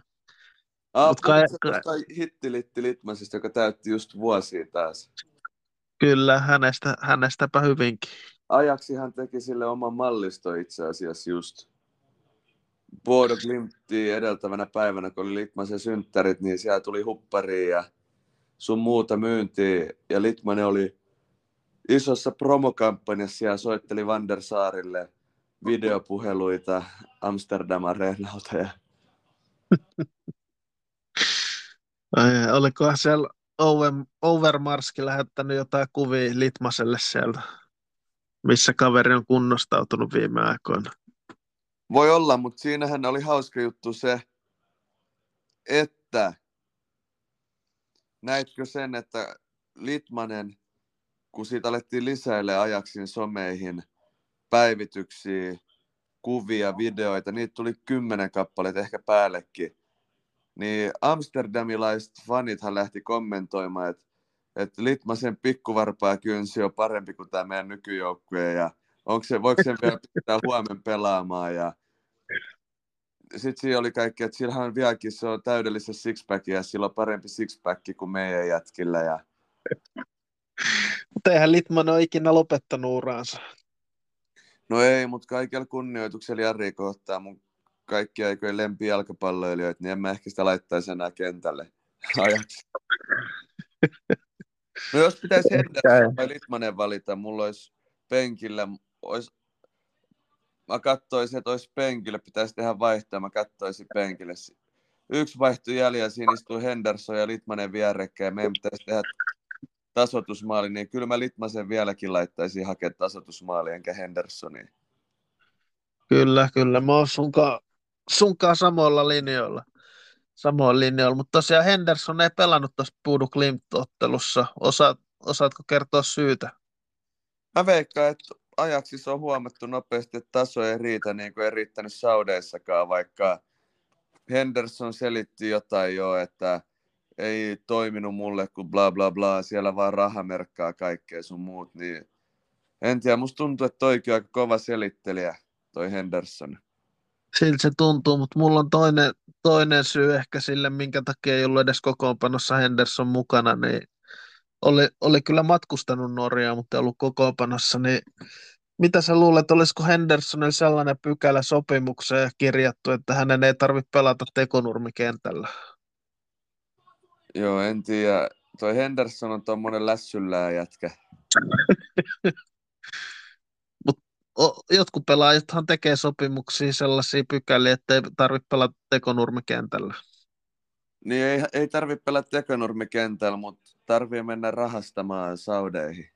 Ah, Mut kai, kai... hittilitti Litmasista, joka täytti just vuosia taas. Kyllä, hänestä, hänestäpä hyvinkin. Ajaksi hän teki sille oman mallisto itse asiassa just. Bodo edeltävänä päivänä, kun oli Litmasen synttärit, niin siellä tuli huppari ja sun muuta myyntiä. Ja Litmanen oli isossa promokampanjassa ja soitteli Vandersaarille videopuheluita Amsterdam Areenalta. Ja... Olikohan siellä Overmarski lähettänyt jotain kuvia Litmaselle sieltä, missä kaveri on kunnostautunut viime aikoina? Voi olla, mutta siinähän oli hauska juttu se, että näitkö sen, että Litmanen, kun siitä alettiin lisäille ajaksin someihin päivityksiä, kuvia, videoita, niitä tuli kymmenen kappaleita, ehkä päällekin niin amsterdamilaiset fanithan lähti kommentoimaan, että, että Litmasen pikkuvarpaa kynsi on parempi kuin tämä meidän nykyjoukkue ja onko se, voiko sen vielä pitää huomen pelaamaan ja sitten siinä oli kaikki, että sillähän vieläkin se on täydellistä sixpackia ja sillä on parempi sixpack kuin meidän jätkillä. Ja... Mutta eihän Litman ole ikinä lopettanut uraansa. No ei, mutta kaikella kunnioituksella Jari kohtaa mun kaikki aikojen lempi jalkapalloilijoita, niin en mä ehkä sitä laittaisi enää kentälle ajaksi. No jos pitäisi Henderson vai Litmanen valita, mulla olisi penkillä, olisi, mä katsoisin, että olisi penkillä, pitäisi tehdä vaihtoa, mä katsoisin penkille. Yksi vaihto jäljellä, siinä istuu Henderson ja Litmanen vierekkäin, meidän pitäisi tehdä tasotusmaali, niin kyllä mä Litmasen vieläkin laittaisin hakea tasotusmaali, enkä Hendersonia. Kyllä, kyllä. Mä oon sunkaan sunkaan samoilla linjoilla. Samoilla linjoilla, mutta tosiaan Henderson ei pelannut tuossa Pudu Klimt-ottelussa. Osaat, osaatko kertoa syytä? Mä veikkaan, että ajaksissa on huomattu nopeasti, että taso ei riitä niin kuin ei riittänyt Saudeissakaan, vaikka Henderson selitti jotain jo, että ei toiminut mulle kuin bla bla bla, siellä vaan rahamerkkaa kaikkea sun muut, niin en tiedä, musta tuntuu, että toikin aika kova selittelijä, toi Henderson siltä se tuntuu, mutta mulla on toinen, toinen syy ehkä sille, minkä takia ei ollut edes kokoonpanossa Henderson mukana, niin oli, oli kyllä matkustanut Norjaa, mutta ei ollut kokoonpanossa, niin mitä sä luulet, olisiko Hendersonilla sellainen pykälä sopimukseen kirjattu, että hänen ei tarvitse pelata tekonurmikentällä? Joo, en tiedä. Toi Henderson on tuommoinen lässyllää jätkä. jotkut pelaajathan tekee sopimuksia sellaisia pykäliä, että ei tarvitse pelata tekonurmikentällä. Niin ei, ei tarvitse pelata tekonurmikentällä, mutta tarvii mennä rahastamaan saudeihin.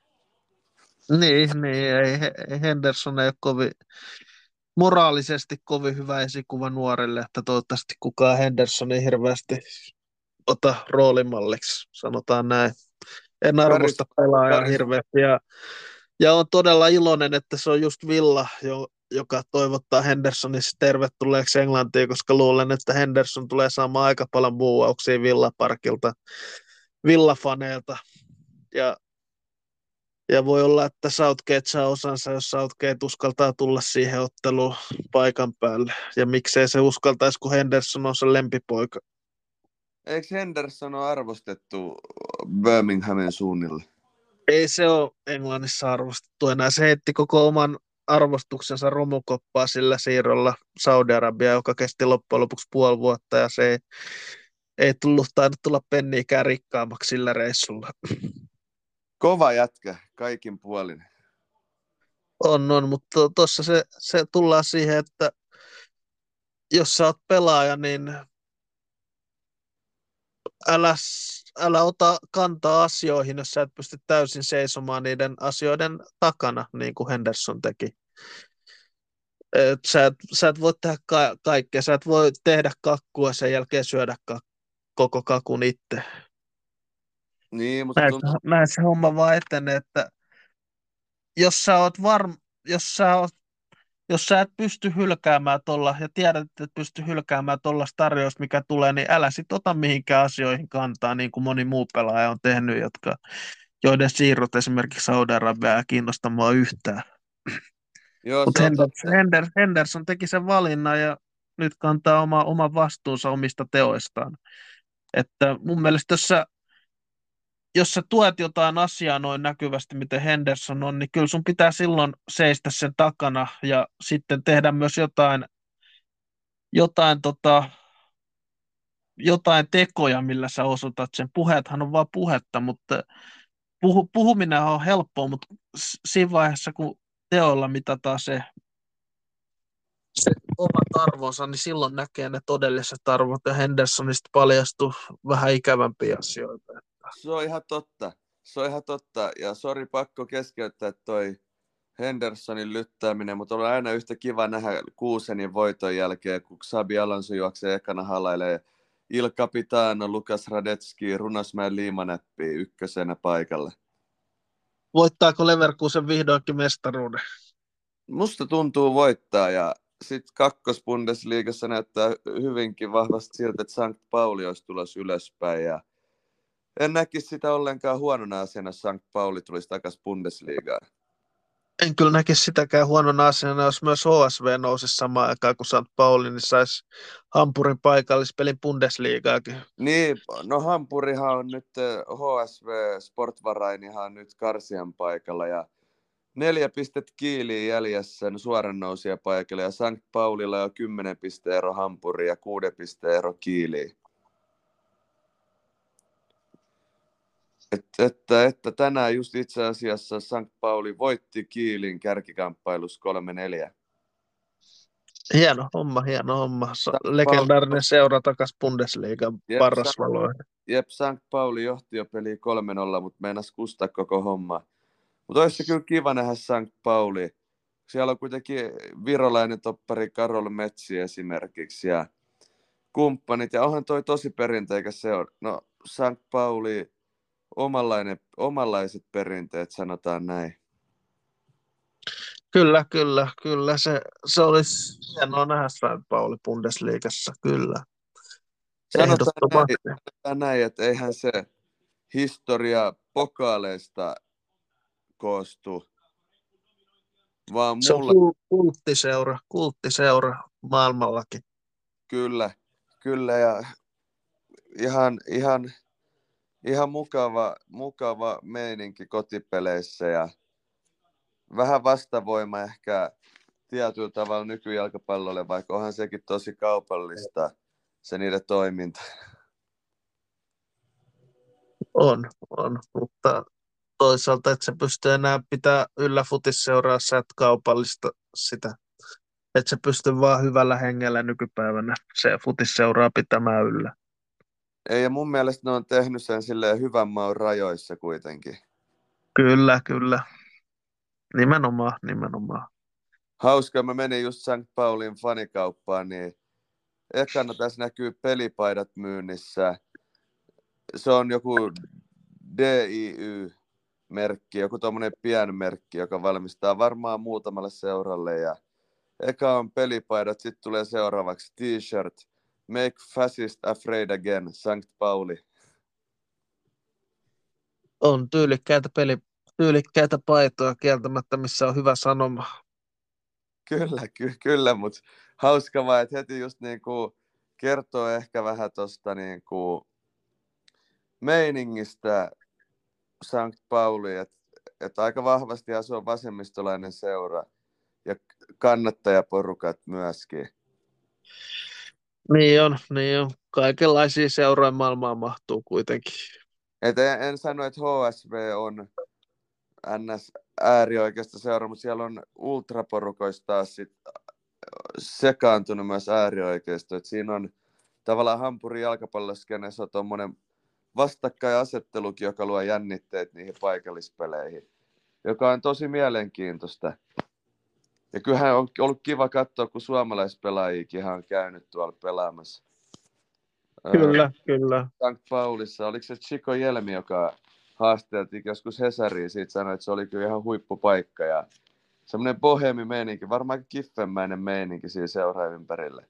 Niin, niin ei, Henderson ei ole kovin, moraalisesti kovin hyvä esikuva nuorille, että toivottavasti kukaan Henderson ei hirveästi ota roolimalliksi, sanotaan näin. En arvosta pelaajaa hirveästi ja ja on todella iloinen, että se on just Villa, joka toivottaa Hendersonissa tervetulleeksi Englantiin, koska luulen, että Henderson tulee saamaan aika paljon buuauksia Villaparkilta, Villafaneilta. Ja, ja voi olla, että Southgate saa osansa, jos Southgate uskaltaa tulla siihen otteluun paikan päälle. Ja miksei se uskaltaisi, kun Henderson on se lempipoika. Eikö Henderson ole arvostettu Birminghamin suunnille? Ei se ole Englannissa arvostettu enää. Se heitti koko oman arvostuksensa romukoppaa sillä siirrolla Saudi-Arabia, joka kesti loppujen lopuksi puoli vuotta ja se ei, ei tullut tainnut tulla penniikään rikkaammaksi sillä reissulla. Kova jätkä, kaikin puolin. On, on, mutta tuossa se, se tullaan siihen, että jos sä oot pelaaja, niin älä, älä ota kantaa asioihin, jos sä et pysty täysin seisomaan niiden asioiden takana, niin kuin Henderson teki. Et sä, et, sä et voi tehdä ka- kaikkea, sä et voi tehdä kakkua sen jälkeen syödä ka- koko kakun itse. Niin, mutta näin, tuntuu... näin se homma vaan etenee, että jos sä oot varm, jos sä oot jos sä et pysty hylkäämään tuolla ja tiedät, että et pysty hylkäämään tuolla tarjous, mikä tulee, niin älä sit ota mihinkään asioihin kantaa, niin kuin moni muu pelaaja on tehnyt, jotka, joiden siirrot esimerkiksi Saudi-Arabiaa ei kiinnosta mua yhtään. Mutta Henderson, Henderson, Henderson teki sen valinnan ja nyt kantaa oma, oma vastuunsa omista teoistaan. Että mun mielestä jos sä, jos sä tuet jotain asiaa noin näkyvästi, miten Henderson on, niin kyllä sun pitää silloin seistä sen takana ja sitten tehdä myös jotain, jotain, tota, jotain tekoja, millä sä osoitat sen. Puheethan on vaan puhetta, mutta puhu, puhuminen on helppoa, mutta siinä vaiheessa, kun teoilla mitataan se, se omat arvonsa, niin silloin näkee ne todelliset arvot, ja Hendersonista paljastuu vähän ikävämpiä asioita. Se on ihan totta. Se on ihan totta. Ja sori, pakko keskeyttää toi Hendersonin lyttääminen, mutta on aina yhtä kiva nähdä Kuusenin voiton jälkeen, kun Sabi Alonso juoksee ekana halailee Il Capitano, Lukas Radetski, Runasmäen liimanäppi ykkösenä paikalle. Voittaako Leverkusen vihdoinkin mestaruuden? Musta tuntuu voittaa ja sitten kakkosbundesliigassa näyttää hyvinkin vahvasti siltä, että St. Pauli olisi tulossa ylöspäin ja en näkisi sitä ollenkaan huonona asiana, St. Pauli tulisi takaisin Bundesliigaan. En kyllä näkisi sitäkään huonona asiana, jos myös HSV nousisi samaan aikaan kuin St. Pauli, niin saisi Hampurin paikallispelin Bundesliigaakin. Niin, no Hampurihan on nyt, HSV Sportvarainihan on nyt Karsian paikalla ja neljä pistet kiiliin jäljessä suoran nousia paikalle ja St. Paulilla on kymmenen pisteen ero Hampuri ja kuuden pisteen ero kiiliin. Että, että, että tänään just itse asiassa St. Pauli voitti Kiilin kärkikamppailussa 3-4. Hieno homma, hieno homma. Legendaarinen seura takas Bundesliigan paras valoihin. Jep, St. Pauli johti jo peli 3-0, mutta meinas kustaa koko homma. Mutta olisi se kyllä kiva nähdä St. Pauli. Siellä on kuitenkin virolainen toppari Karol Metsi esimerkiksi ja kumppanit. Ja onhan toi tosi perinteikäs se on. No, St. Pauli omanlainen, omanlaiset perinteet, sanotaan näin. Kyllä, kyllä, kyllä. Se, se olisi hienoa nähdä St. Pauli Bundesliigassa, kyllä. Sanotaan näin, sanotaan näin, että eihän se historia pokaaleista koostu, vaan se mulla... on kulttiseura, kulttiseura maailmallakin. Kyllä, kyllä ja ihan, ihan ihan mukava, mukava meininki kotipeleissä ja vähän vastavoima ehkä tietyllä tavalla nykyjalkapallolle, vaikka onhan sekin tosi kaupallista se niiden toiminta. On, on, mutta toisaalta, että se pystyy enää pitää yllä futisseuraa, sä et kaupallista sitä. Että se pystyy vaan hyvällä hengellä nykypäivänä se futisseuraa pitämään yllä. Ei, ja mun mielestä ne on tehnyt sen silleen hyvän maun rajoissa kuitenkin. Kyllä, kyllä. Nimenomaan, nimenomaan. Hauska, mä menin just St. Paulin fanikauppaan, niin ekana tässä näkyy pelipaidat myynnissä. Se on joku DIY-merkki, joku tuommoinen merkki, joka valmistaa varmaan muutamalle seuralle. Ja eka on pelipaidat, sitten tulee seuraavaksi t-shirt, Make fascist afraid again, St. Pauli. On tyylikkäitä peli, tyylikkäitä paitoja kieltämättä, missä on hyvä sanoma. Kyllä, ky- kyllä, mutta hauska vaan, että heti just niin kuin kertoo ehkä vähän tuosta niin kuin meiningistä St. Pauli, että et aika vahvasti asuu vasemmistolainen seura ja kannattajaporukat myöskin. Niin on, niin on. Kaikenlaisia seuroja maailmaa mahtuu kuitenkin. Et en, en sano, että HSV on NS äärioikeista seura, mutta siellä on ultraporukoista sit sekaantunut myös äärioikeisto. Et siinä on tavallaan Hampurin jalkapalloskenessä tuommoinen vastakkainasettelukin, joka luo jännitteet niihin paikallispeleihin, joka on tosi mielenkiintoista. Ja kyllähän on ollut kiva katsoa, kun suomalaispelaajikin on käynyt tuolla pelaamassa. Kyllä, äh, kyllä. St. Paulissa, oliko se Chico Jelmi, joka haasteltiin joskus Hesariin, siitä sanoi, että se oli kyllä ihan huippupaikka ja semmoinen bohemi meininki, varmaan kiffemmäinen meininki siinä seuraa ympärille.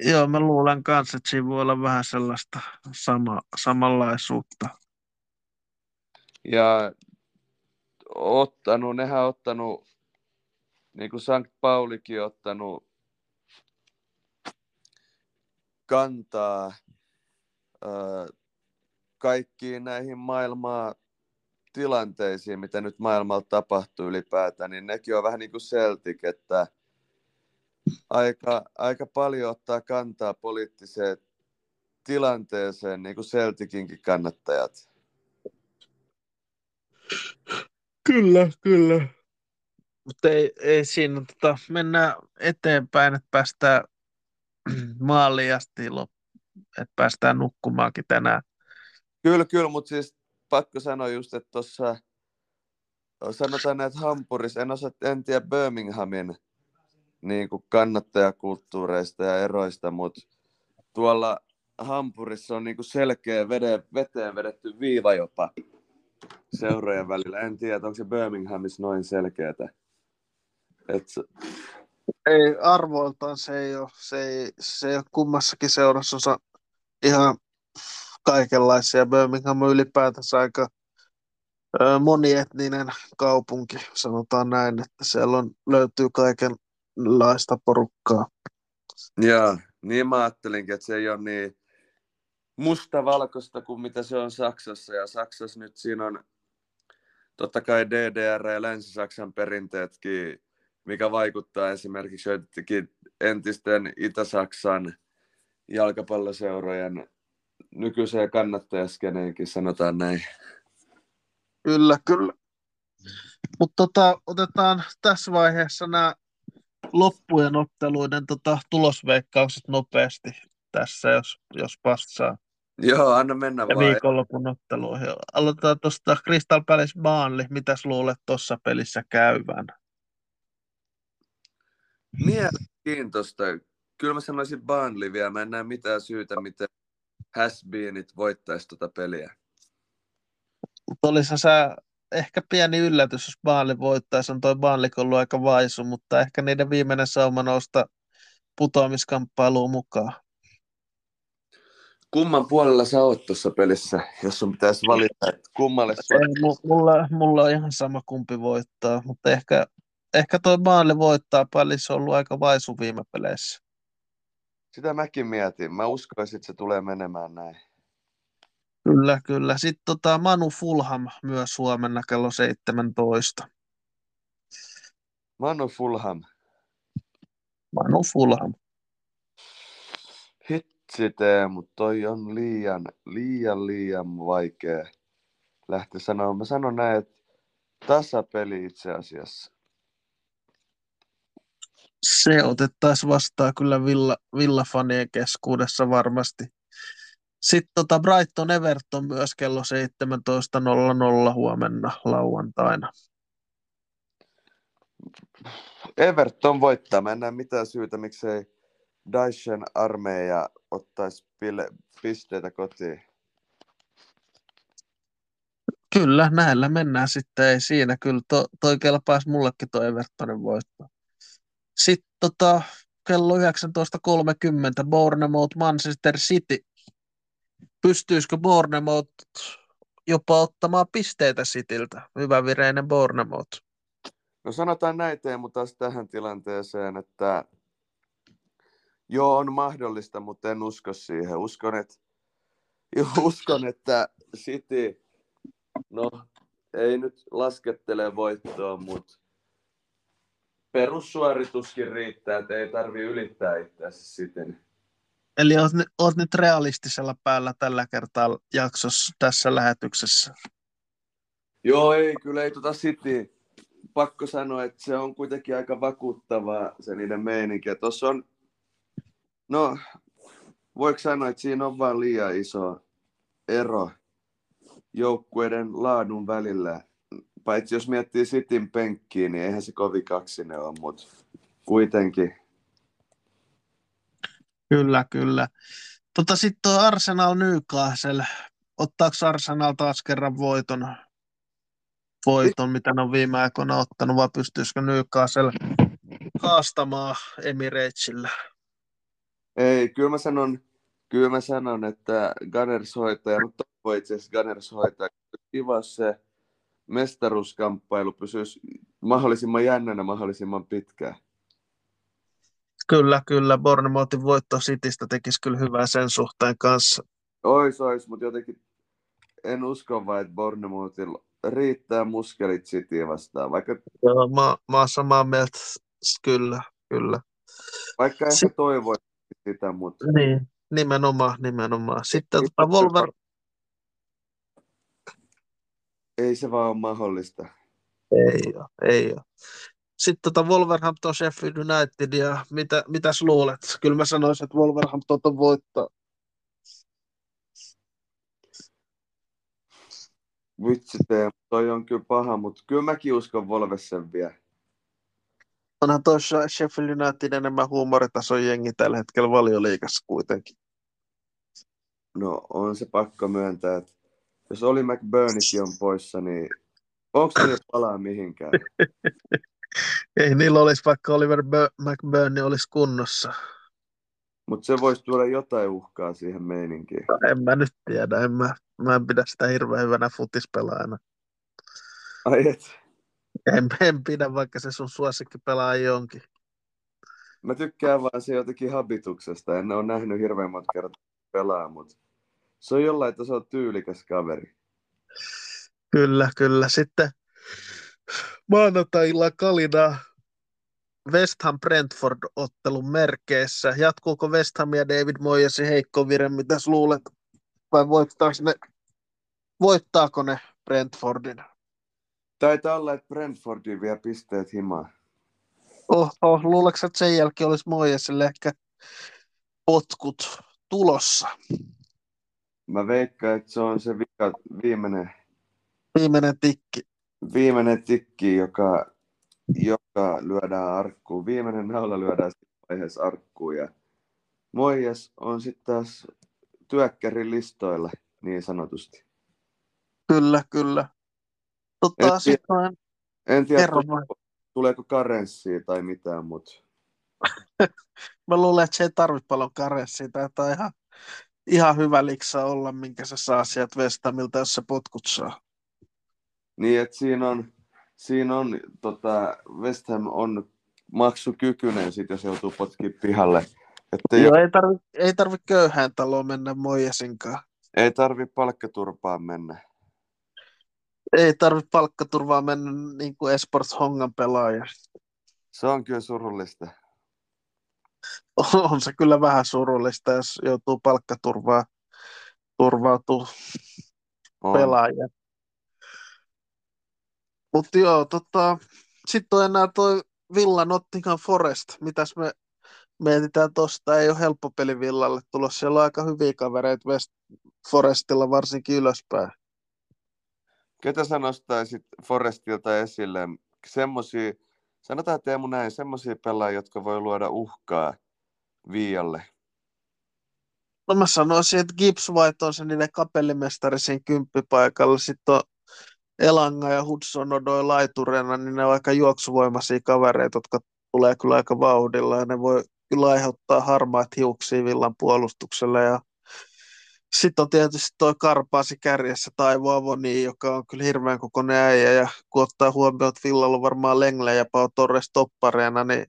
Joo, mä luulen kanssa, että siinä voi olla vähän sellaista sama, samanlaisuutta. Ja ottanut, nehän ottanut, niin kuin Sankt Paulikin ottanut kantaa kaikkiin näihin maailmaa tilanteisiin, mitä nyt maailmalla tapahtuu ylipäätään, niin nekin on vähän niin kuin Celtic, että aika, aika paljon ottaa kantaa poliittiseen tilanteeseen, niin kuin Celticinkin kannattajat. Kyllä, kyllä. Mutta ei, ei siinä, tota, mennään eteenpäin, että päästään maaliin asti, että päästään nukkumaankin tänään. Kyllä, kyllä, mutta siis pakko sanoa just, että tuossa sanotaan näitä Hampurissa, en, osaa, en tiedä Birminghamin niin kuin kannattajakulttuureista ja eroista, mutta tuolla Hampurissa on niin kuin selkeä vede, veteen vedetty viiva jopa seurojen välillä. En tiedä, onko se Birminghamissa noin selkeätä. Et... Ei, arvoiltaan se ei ole. Se ei, se ei ole kummassakin seurassa osa ihan kaikenlaisia. Birmingham on ylipäätänsä aika monietninen kaupunki, sanotaan näin, että siellä on, löytyy kaikenlaista porukkaa. Joo, niin mä ajattelinkin, että se ei ole niin mustavalkoista kuin mitä se on Saksassa. Ja Saksassa nyt siinä on totta kai DDR ja Länsi-Saksan perinteetkin, mikä vaikuttaa esimerkiksi joitakin entisten Itä-Saksan jalkapalloseurojen nykyiseen kannattajaskeneenkin, sanotaan näin. Kyllä, kyllä. Mutta tota, otetaan tässä vaiheessa nämä loppujen otteluiden tota, tulosveikkaukset nopeasti tässä, jos, jos passaa. Joo, anna mennä ja vaan. viikonlopun otteluihin. Aloitetaan tuosta Crystal Palace Baanli. Mitäs luulet tuossa pelissä käyvän? Mielenkiintoista. Kyllä mä sanoisin Burnley vielä. Mä en näe mitään syytä, miten Hasbeenit voittaisi tuota peliä. Olisi se ehkä pieni yllätys, jos Baali voittaisi. On toi Baali ollut aika vaisu, mutta ehkä niiden viimeinen sauma nousta putoamiskamppailuun mukaan. Kumman puolella sä oot tuossa pelissä, jos sun pitäisi valita, että kummalle Ei, mulla, mulla on ihan sama kumpi voittaa, mutta ehkä, ehkä toi Baali voittaa. Pelissä on ollut aika vaisu viime peleissä. Sitä mäkin mietin. Mä uskoisin, että se tulee menemään näin. Kyllä, kyllä. Sitten tota Manu Fulham myös huomenna kello 17. Manu Fulham. Manu Fulham. Hitsi mutta toi on liian, liian, liian vaikea lähteä sanomaan. Mä sanon näin, että tasapeli itse asiassa se otettaisiin vastaan kyllä villa, villafanien keskuudessa varmasti. Sitten tota Brighton Everton myös kello 17.00 huomenna lauantaina. Everton voittaa. Mä en näe mitään syytä, miksei Daishen armeija ottaisi pile, pisteitä kotiin. Kyllä, näillä mennään sitten. Ei siinä kyllä. To, toi kelpaisi mullekin tuo Evertonin voitto. Sitten tota, kello 19.30 Bournemouth Manchester City. Pystyisikö Bournemouth jopa ottamaan pisteitä Cityltä? Hyvä vireinen Bournemouth. No sanotaan näin Teemu taas tähän tilanteeseen, että joo on mahdollista, mutta en usko siihen. Uskon, että, uskon, että City, no ei nyt laskettele voittoa, mutta perussuorituskin riittää, että ei tarvi ylittää itseäsi sitten. Eli oot, oot nyt realistisella päällä tällä kertaa jaksossa tässä lähetyksessä. Joo, ei, kyllä ei tota City. Pakko sanoa, että se on kuitenkin aika vakuuttavaa se niiden meininki. Tuossa on, no, voiko sanoa, että siinä on vaan liian iso ero joukkueiden laadun välillä paitsi jos miettii Sitin penkkiin, niin eihän se kovin kaksinen ole, mutta kuitenkin. Kyllä, kyllä. Tota, Sitten on Arsenal Newcastle. Ottaako Arsenal taas kerran voiton? voiton, mitä ne on viime aikoina ottanut, vai pystyisikö Newcastle haastamaan Emiratesillä? Ei, kyllä mä sanon, kyllä mä sanon että Gunners hoitaa, mutta toivon itse asiassa Gunners hoitaa. Kiva se mestaruuskamppailu pysyisi mahdollisimman jännänä mahdollisimman pitkään. Kyllä, kyllä. Bournemouthin voitto Citystä tekisi kyllä hyvää sen suhteen kanssa. Ois, ois, mutta jotenkin en usko vaan, että Bournemouthilla riittää muskelit Cityä vastaan. Vaikka, Joo, mä, mä oon samaa mieltä. Kyllä, kyllä. vaikka ehkä si- toivoisi sitä, mutta Niin, nimenomaan, nimenomaan. Sitten tota Wolver... ei se vaan ole mahdollista. Ei ole, ei ole. Sitten tota Wolverhampton, Sheffield United ja mitä, mitäs luulet? Kyllä mä sanoisin, että Wolverhampton on voittaa. Vitsi tee, toi on kyllä paha, mutta kyllä mäkin uskon Wolves sen vielä. Onhan tuossa Sheffield United enemmän huumoritason jengi tällä hetkellä valioliikassa kuitenkin. No on se pakko myöntää, että jos oli McBurneykin on poissa, niin onko se palaa mihinkään? Ei niillä olisi, vaikka Oliver McBurney olisi kunnossa. Mutta se voisi tuoda jotain uhkaa siihen meininkiin. No, en mä nyt tiedä, en mä, mä en pidä sitä hirveän hyvänä futispelaajana. Ai et. En, en pidä, vaikka se sun suosikki pelaa jonkin. Mä tykkään vaan se jotenkin habituksesta. En ole nähnyt hirveän monta kertaa pelaa, mutta se on jollain, että se on tyylikäs kaveri. Kyllä, kyllä. Sitten maanantailla Kalina West Ham Brentford-ottelun merkeissä. Jatkuuko West Ham ja David Moyesin heikko vire, mitä luulet? Vai voittaako ne, voittaako ne Brentfordin? Taitaa olla, että Brentfordin vie pisteet himaan. Oh, oh, luuletko, että sen jälkeen olisi Moyesille ehkä potkut tulossa? Mä veikkaan, että se on se vika, viimeinen, Viimeinen tikki. viimeinen tikki, joka, joka lyödään arkkuun. Viimeinen naula lyödään siinä vaiheessa arkkuun. Ja Moijes on sitten taas työkkärin listoilla, niin sanotusti. Kyllä, kyllä. Tota, En tiedä. sitten En tiedä, Kerro vaan. tuleeko karenssia tai mitään, mutta mä luulen, että se ei tarvitse paljon karessia. Taitaa ihan, ihan hyvä liksa olla, minkä se saa sieltä Vestamilta, jos se potkut saa. niin, että siinä on, siinä on tota, West Ham on maksukykyinen, sit, jos joutuu potkimaan pihalle. Että Joo, ei tarvi, ei tarvi köyhään taloon mennä Moijasinkaan. ei tarvi palkkaturpaan mennä. Ei tarvi palkkaturvaa mennä niin kuin Esports Hongan pelaaja. Se on kyllä surullista. On se kyllä vähän surullista, jos joutuu palkkaturvaa turvautuu On. pelaaja. Mutta joo, tota, sitten on enää toi Villa Nottingham Forest. Mitäs me mietitään tosta? Ei ole helppo peli Villalle tulossa. Siellä on aika hyviä kavereita West Forestilla varsinkin ylöspäin. Ketä sä nostaisit Forestilta esille? Semmosia, sanotaan Teemu näin, semmosia pelaajia, jotka voi luoda uhkaa Viialle. No mä sanoisin, että Gibbs White on se niiden kapellimestari siinä kymppipaikalla. Sitten on Elanga ja Hudson Odoi laiturena, niin ne on aika juoksuvoimaisia kavereita, jotka tulee kyllä aika vauhdilla ja ne voi kyllä aiheuttaa harmaat hiuksia Villan puolustukselle. Ja sitten on tietysti toi Karpaasi kärjessä Taivo Avoni, joka on kyllä hirveän kokoinen äijä ja kun ottaa huomioon, että Villalla on varmaan Lengle ja Pau Torres toppareina, niin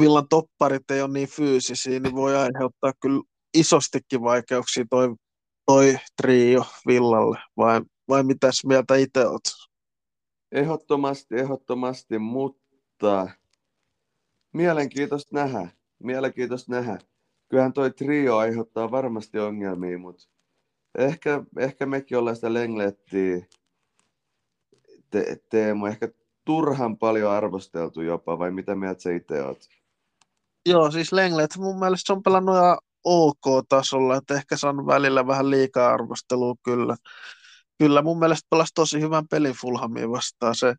Villan topparit ei ole niin fyysisiä, niin voi aiheuttaa kyllä isostikin vaikeuksia toi, toi trio Villalle, vai, vai mitäs mieltä itse oot? Ehdottomasti, ehdottomasti, mutta mielenkiintoista nähdä. Mielenkiintoista nähdä. Kyllähän toi trio aiheuttaa varmasti ongelmia, mutta ehkä, ehkä mekin ollaan sitä lenglettiä te, Teemu, ehkä turhan paljon arvosteltu jopa, vai mitä mieltä sä itse oot? Joo, siis Lenglet mun mielestä se on pelannut ihan OK-tasolla, että ehkä saanut välillä vähän liikaa arvostelua kyllä. Kyllä mun mielestä pelasi tosi hyvän pelin Fulhamia vastaan. Se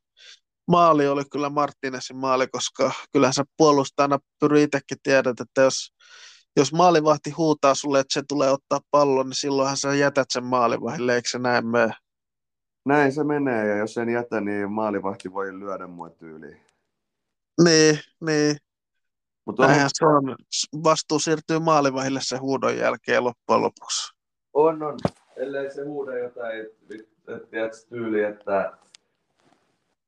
maali oli kyllä Martinesin maali, koska kyllähän se puolustajana pyri itsekin tiedät, että jos, jos maalivahti huutaa sulle, että se tulee ottaa pallon, niin silloinhan sä jätät sen maalivahille, eikö se näin mene? näin se menee, ja jos en jätä, niin maalivahti voi lyödä mua tyyliin. Niin, niin. Mutta on, se on. Vastuu siirtyy maalivahille sen huudon jälkeen loppujen lopuksi. on, on. Ellei se huuda jotain, että et, tyyli, että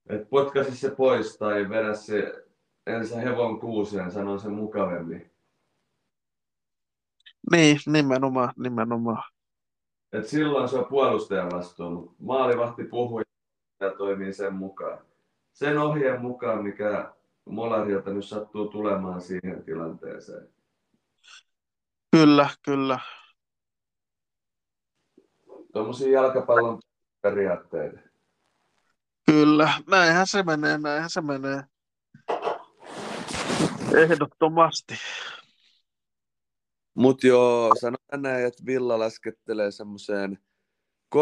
et potkaisi se pois tai vedä se ensin hevon kuuseen, sanon sen mukavemmin. Niin, nimenomaan, nimenomaan. Et silloin se on puolustajan vastuu, mutta maalivahti puhuu ja toimii sen mukaan. Sen ohjeen mukaan, mikä Molarilta nyt sattuu tulemaan siihen tilanteeseen. Kyllä, kyllä. Tuommoisia jalkapallon periaatteita. Kyllä, näinhän se menee, näinhän se menee. Ehdottomasti. Mut joo, sanotaan näin, että Villa laskettelee semmoiseen 3-1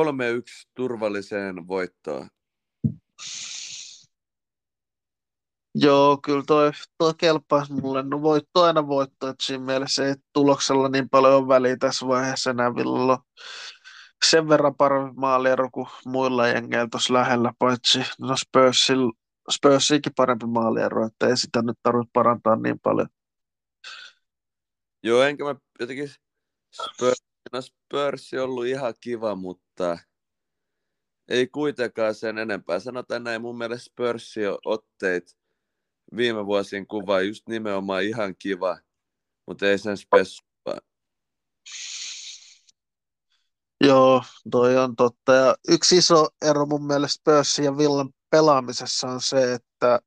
turvalliseen voittoon. Joo, kyllä toi, toi kelpaa mulle. No voitto aina voitto, että siinä mielessä ei tuloksella niin paljon ole väliä tässä vaiheessa enää Villalla on sen verran parempi maaliero kuin muilla jengeillä tuossa lähellä, paitsi no Spursil, Spursiinkin parempi maaliero, että ei sitä nyt tarvitse parantaa niin paljon. Joo, enkä mä jotenkin Spurs, no Spurs on ollut ihan kiva, mutta ei kuitenkaan sen enempää. Sanotaan näin, mun mielestä Spursin otteet viime vuosien kuva just nimenomaan ihan kiva, mutta ei sen spessua. Joo, toi on totta. Ja yksi iso ero mun mielestä Spursin ja Villan pelaamisessa on se, että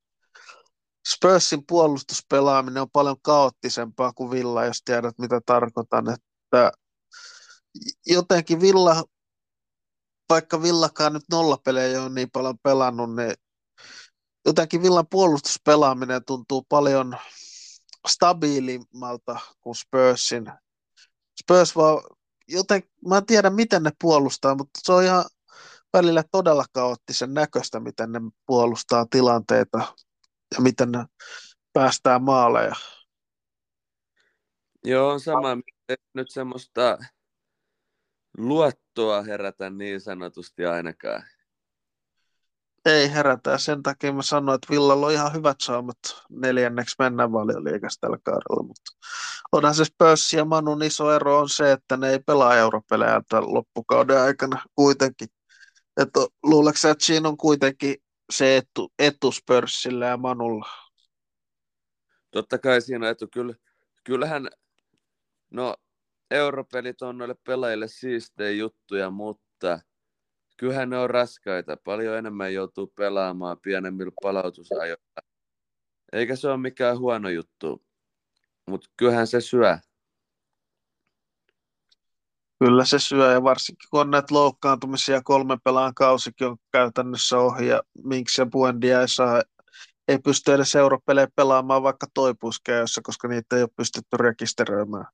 Spursin puolustuspelaaminen on paljon kaoottisempaa kuin Villa, jos tiedät mitä tarkoitan. Että jotenkin Villa, vaikka Villakaan nyt nollapelejä ole niin paljon pelannut, niin jotenkin Villan puolustuspelaaminen tuntuu paljon stabiilimmalta kuin Spursin. Spurs vaan, joten, mä en tiedä miten ne puolustaa, mutta se on ihan välillä todella kaoottisen näköistä, miten ne puolustaa tilanteita ja miten ne päästää maaleja. Joo, on sama. Ei nyt semmoista luottoa herätä niin sanotusti ainakaan. Ei herätä. Sen takia mä sanoin, että Villalla on ihan hyvät saamat neljänneksi mennä valioliikassa tällä kaudella. Mutta onhan se Spurs ja Manun iso ero on se, että ne ei pelaa europelejä tämän loppukauden aikana kuitenkin. Että luuleeko että siinä on kuitenkin se etu, etu Spursilla ja Manulla? Totta kai siinä etu. Kyllä, kyllähän, no europelit on noille pelaajille siistejä juttuja, mutta kyllähän ne on raskaita. Paljon enemmän joutuu pelaamaan pienemmillä palautusajoilla. Eikä se ole mikään huono juttu, mutta kyllähän se syö. Kyllä se syö ja varsinkin kun on näitä loukkaantumisia kolme pelaan kausikin on käytännössä ohi ja miksi ja Buendia ei saa ei pysty edes europelejä pelaamaan vaikka toipuskeessa, koska niitä ei ole pystytty rekisteröimään.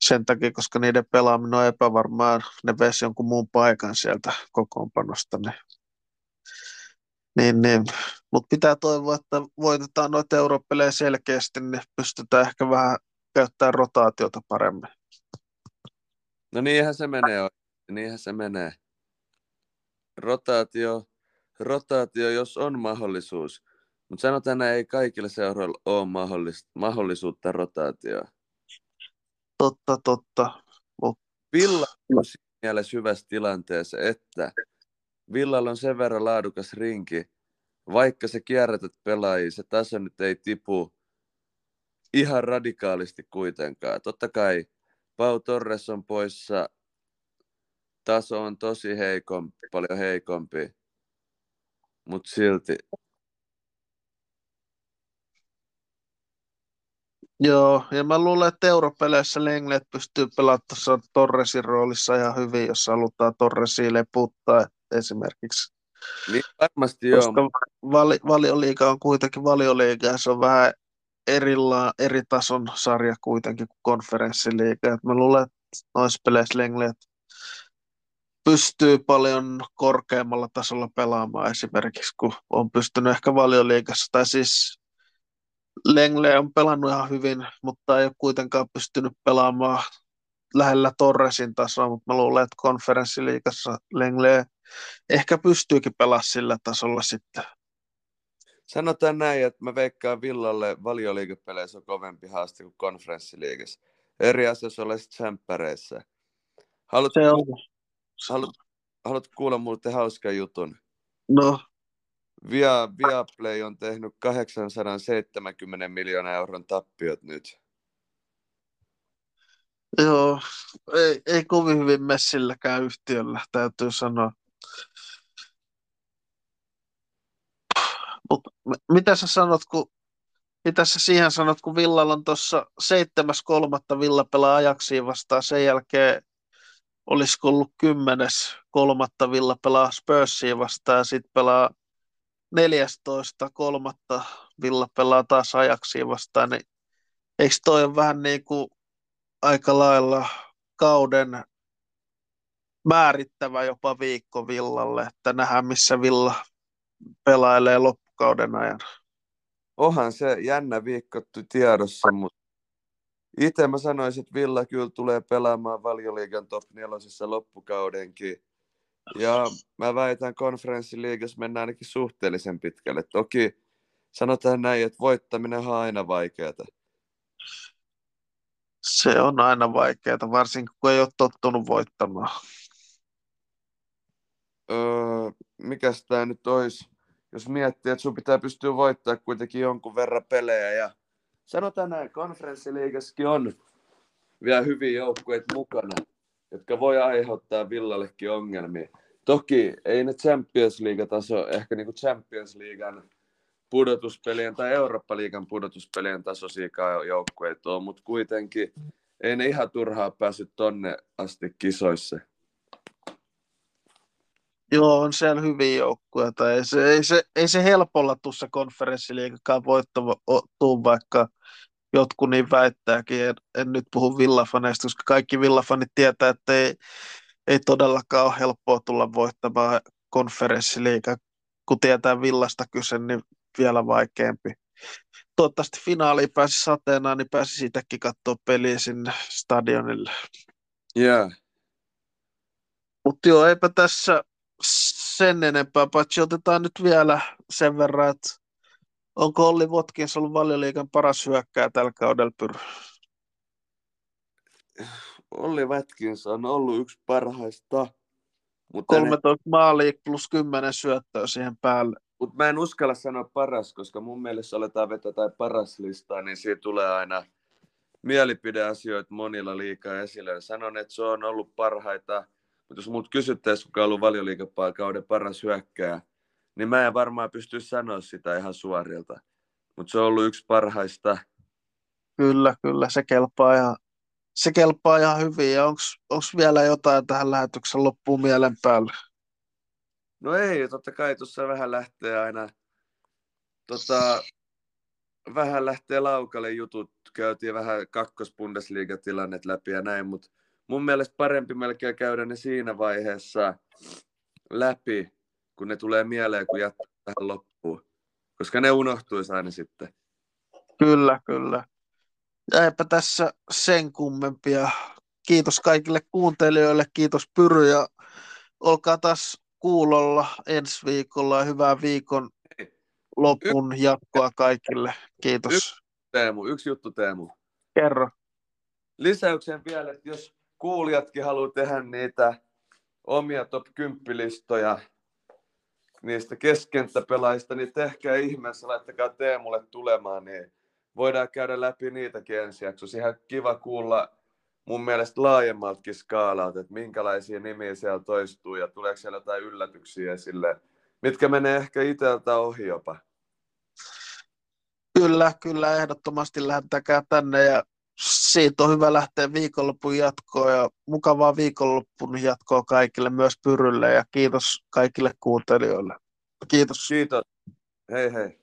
Sen takia, koska niiden pelaaminen on epävarmaa, ne vesi jonkun muun paikan sieltä kokoonpanosta. Niin, niin, niin. Mutta pitää toivoa, että voitetaan noita europelejä selkeästi, niin pystytään ehkä vähän käyttämään rotaatiota paremmin. No niinhän se menee, niinhän se menee. Rotaatio, rotaatio, jos on mahdollisuus. Mutta sanotaan, että ei kaikilla seuroilla ole mahdollis- mahdollisuutta rotaatioon. Totta, totta. Mut... Villa on siinä mielessä hyvässä tilanteessa, että Villalla on sen verran laadukas rinki, vaikka se kierrätät pelaajia, se taso nyt ei tipu ihan radikaalisti kuitenkaan. Totta kai Pau Torres on poissa, taso on tosi heikompi, paljon heikompi, mutta silti. Joo, ja mä luulen, että europeleissä Lenglet pystyy pelaamaan tuossa Torresin roolissa ihan hyvin, jos halutaan Torresiin leputtaa esimerkiksi. Niin varmasti joo. Koska vali, valioliiga on kuitenkin valioliiga ja se on vähän erilla, eri tason sarja kuitenkin kuin konferenssiliiga. Et mä luulen, että noissa peleissä Lenglet pystyy paljon korkeammalla tasolla pelaamaan esimerkiksi, kun on pystynyt ehkä valioliigassa, tai siis Lengle on pelannut ihan hyvin, mutta ei ole kuitenkaan pystynyt pelaamaan lähellä Torresin tasoa, mutta mä luulen, että konferenssiliigassa Lengle ehkä pystyykin pelaamaan sillä tasolla sitten. Sanotaan näin, että mä veikkaan Villalle valioliikepeleissä on kovempi haaste kuin konferenssiliigassa. Eri asiassa olisit sämppäreissä. Haluat, Se on. haluat, haluat kuulla muuten hauskan jutun? No, Via, Viaplay on tehnyt 870 miljoonaa euron tappiot nyt. joo, ei, ei kovin hyvin messilläkään yhtiöllä, täytyy sanoa. Mut m- mitä sä sanot, kun mitä sä siihen sanot, kun Villalla on tuossa 7.3. Villa pelaa ajaksiin vastaan, sen jälkeen olisiko ollut 10.3. Villa pelaa Spursiin vastaan ja sitten pelaa 14.3. Villa pelaa taas ajaksiin vastaan, niin eikö toi ole vähän niin kuin aika lailla kauden määrittävä jopa viikko Villalle, että nähdään missä Villa pelailee loppukauden ajan. Onhan se jännä viikko tiedossa, mutta itse mä sanoisin, että Villa kyllä tulee pelaamaan valioliigan top nelosessa loppukaudenkin. Ja mä väitän konferenssiliigassa mennään ainakin suhteellisen pitkälle. Toki sanotaan näin, että voittaminen on aina vaikeaa. Se on aina vaikeaa, varsinkin kun ei ole tottunut voittamaan. Öö, mikäs tää nyt olisi, jos miettii, että sun pitää pystyä voittaa kuitenkin jonkun verran pelejä. Ja sanotaan näin, konferenssiliigassakin on vielä hyviä joukkueita mukana, jotka voi aiheuttaa Villallekin ongelmia. Toki ei ne Champions League-taso, ehkä niinku Champions Leaguean pudotuspelien tai Eurooppa-liigan pudotuspelien tasoisia joukkueita ole, mutta kuitenkin ei ne ihan turhaa päässyt tonne asti kisoissa. Joo, on siellä hyviä joukkueita. Ei se, ei se, ei se helpolla tuossa konferenssiliikakaan voittava tuu, vaikka jotkut niin väittääkin. En, en nyt puhu villafaneista, koska kaikki villafanit tietää, että ei, ei todellakaan ole helppoa tulla voittamaan konferenssiliigaa. Kun tietää villasta kyse, niin vielä vaikeampi. Toivottavasti finaaliin pääsi sateena, niin pääsi siitäkin katsoa peliä sinne stadionille. Yeah. Mutta joo, eipä tässä sen enempää, paitsi otetaan nyt vielä sen verran, että onko Olli Watkins ollut valioliikan paras hyökkää tällä kaudella pyr? Olli Watkins on ollut yksi parhaista. Mutta 13 ne... maalia plus 10 syöttöä siihen päälle. Mutta mä en uskalla sanoa paras, koska mun mielestä aletaan vetää tai paras listaa, niin siitä tulee aina mielipideasioita monilla liikaa esille. Sanon, että se on ollut parhaita mutta jos mut kysyttäisiin, kuka on ollut valioliikakauden paras hyökkääjä, niin mä en varmaan pysty sanoa sitä ihan suorilta. Mutta se on ollut yksi parhaista. Kyllä, kyllä, se kelpaa ihan, se kelpaa ihan hyvin. Ja onko vielä jotain tähän lähetyksen loppuun mielen päälle? No ei, totta kai tuossa vähän lähtee aina, tota, vähän lähtee laukalle jutut. Käytiin vähän kakkospundesliigatilannet läpi ja näin, mutta mun mielestä parempi melkein käydä ne siinä vaiheessa läpi, kun ne tulee mieleen, kun jättää tähän loppuun. Koska ne unohtuisi aina sitten. Kyllä, kyllä. Ja eipä tässä sen kummempia. Kiitos kaikille kuuntelijoille, kiitos Pyry ja olkaa taas kuulolla ensi viikolla ja hyvää viikon lopun jatkoa kaikille. Kiitos. Yksi, Teemu, yksi juttu Teemu. Kerro. Lisäyksen vielä, että jos kuulijatkin haluaa tehdä niitä omia top 10 listoja niistä keskenttäpelaajista, niin tehkää ihmeessä, laittakaa Teemulle tulemaan, niin voidaan käydä läpi niitäkin ensi jaksossa. Ihan kiva kuulla mun mielestä laajemmaltakin skaalalta, että minkälaisia nimiä siellä toistuu ja tuleeko siellä jotain yllätyksiä esille, mitkä menee ehkä itseltä ohi jopa. Kyllä, kyllä, ehdottomasti lähtäkää tänne ja siitä on hyvä lähteä viikonlopun jatkoon ja mukavaa viikonlopun jatkoa kaikille, myös Pyrylle ja kiitos kaikille kuuntelijoille. Kiitos. Kiitos. Hei hei.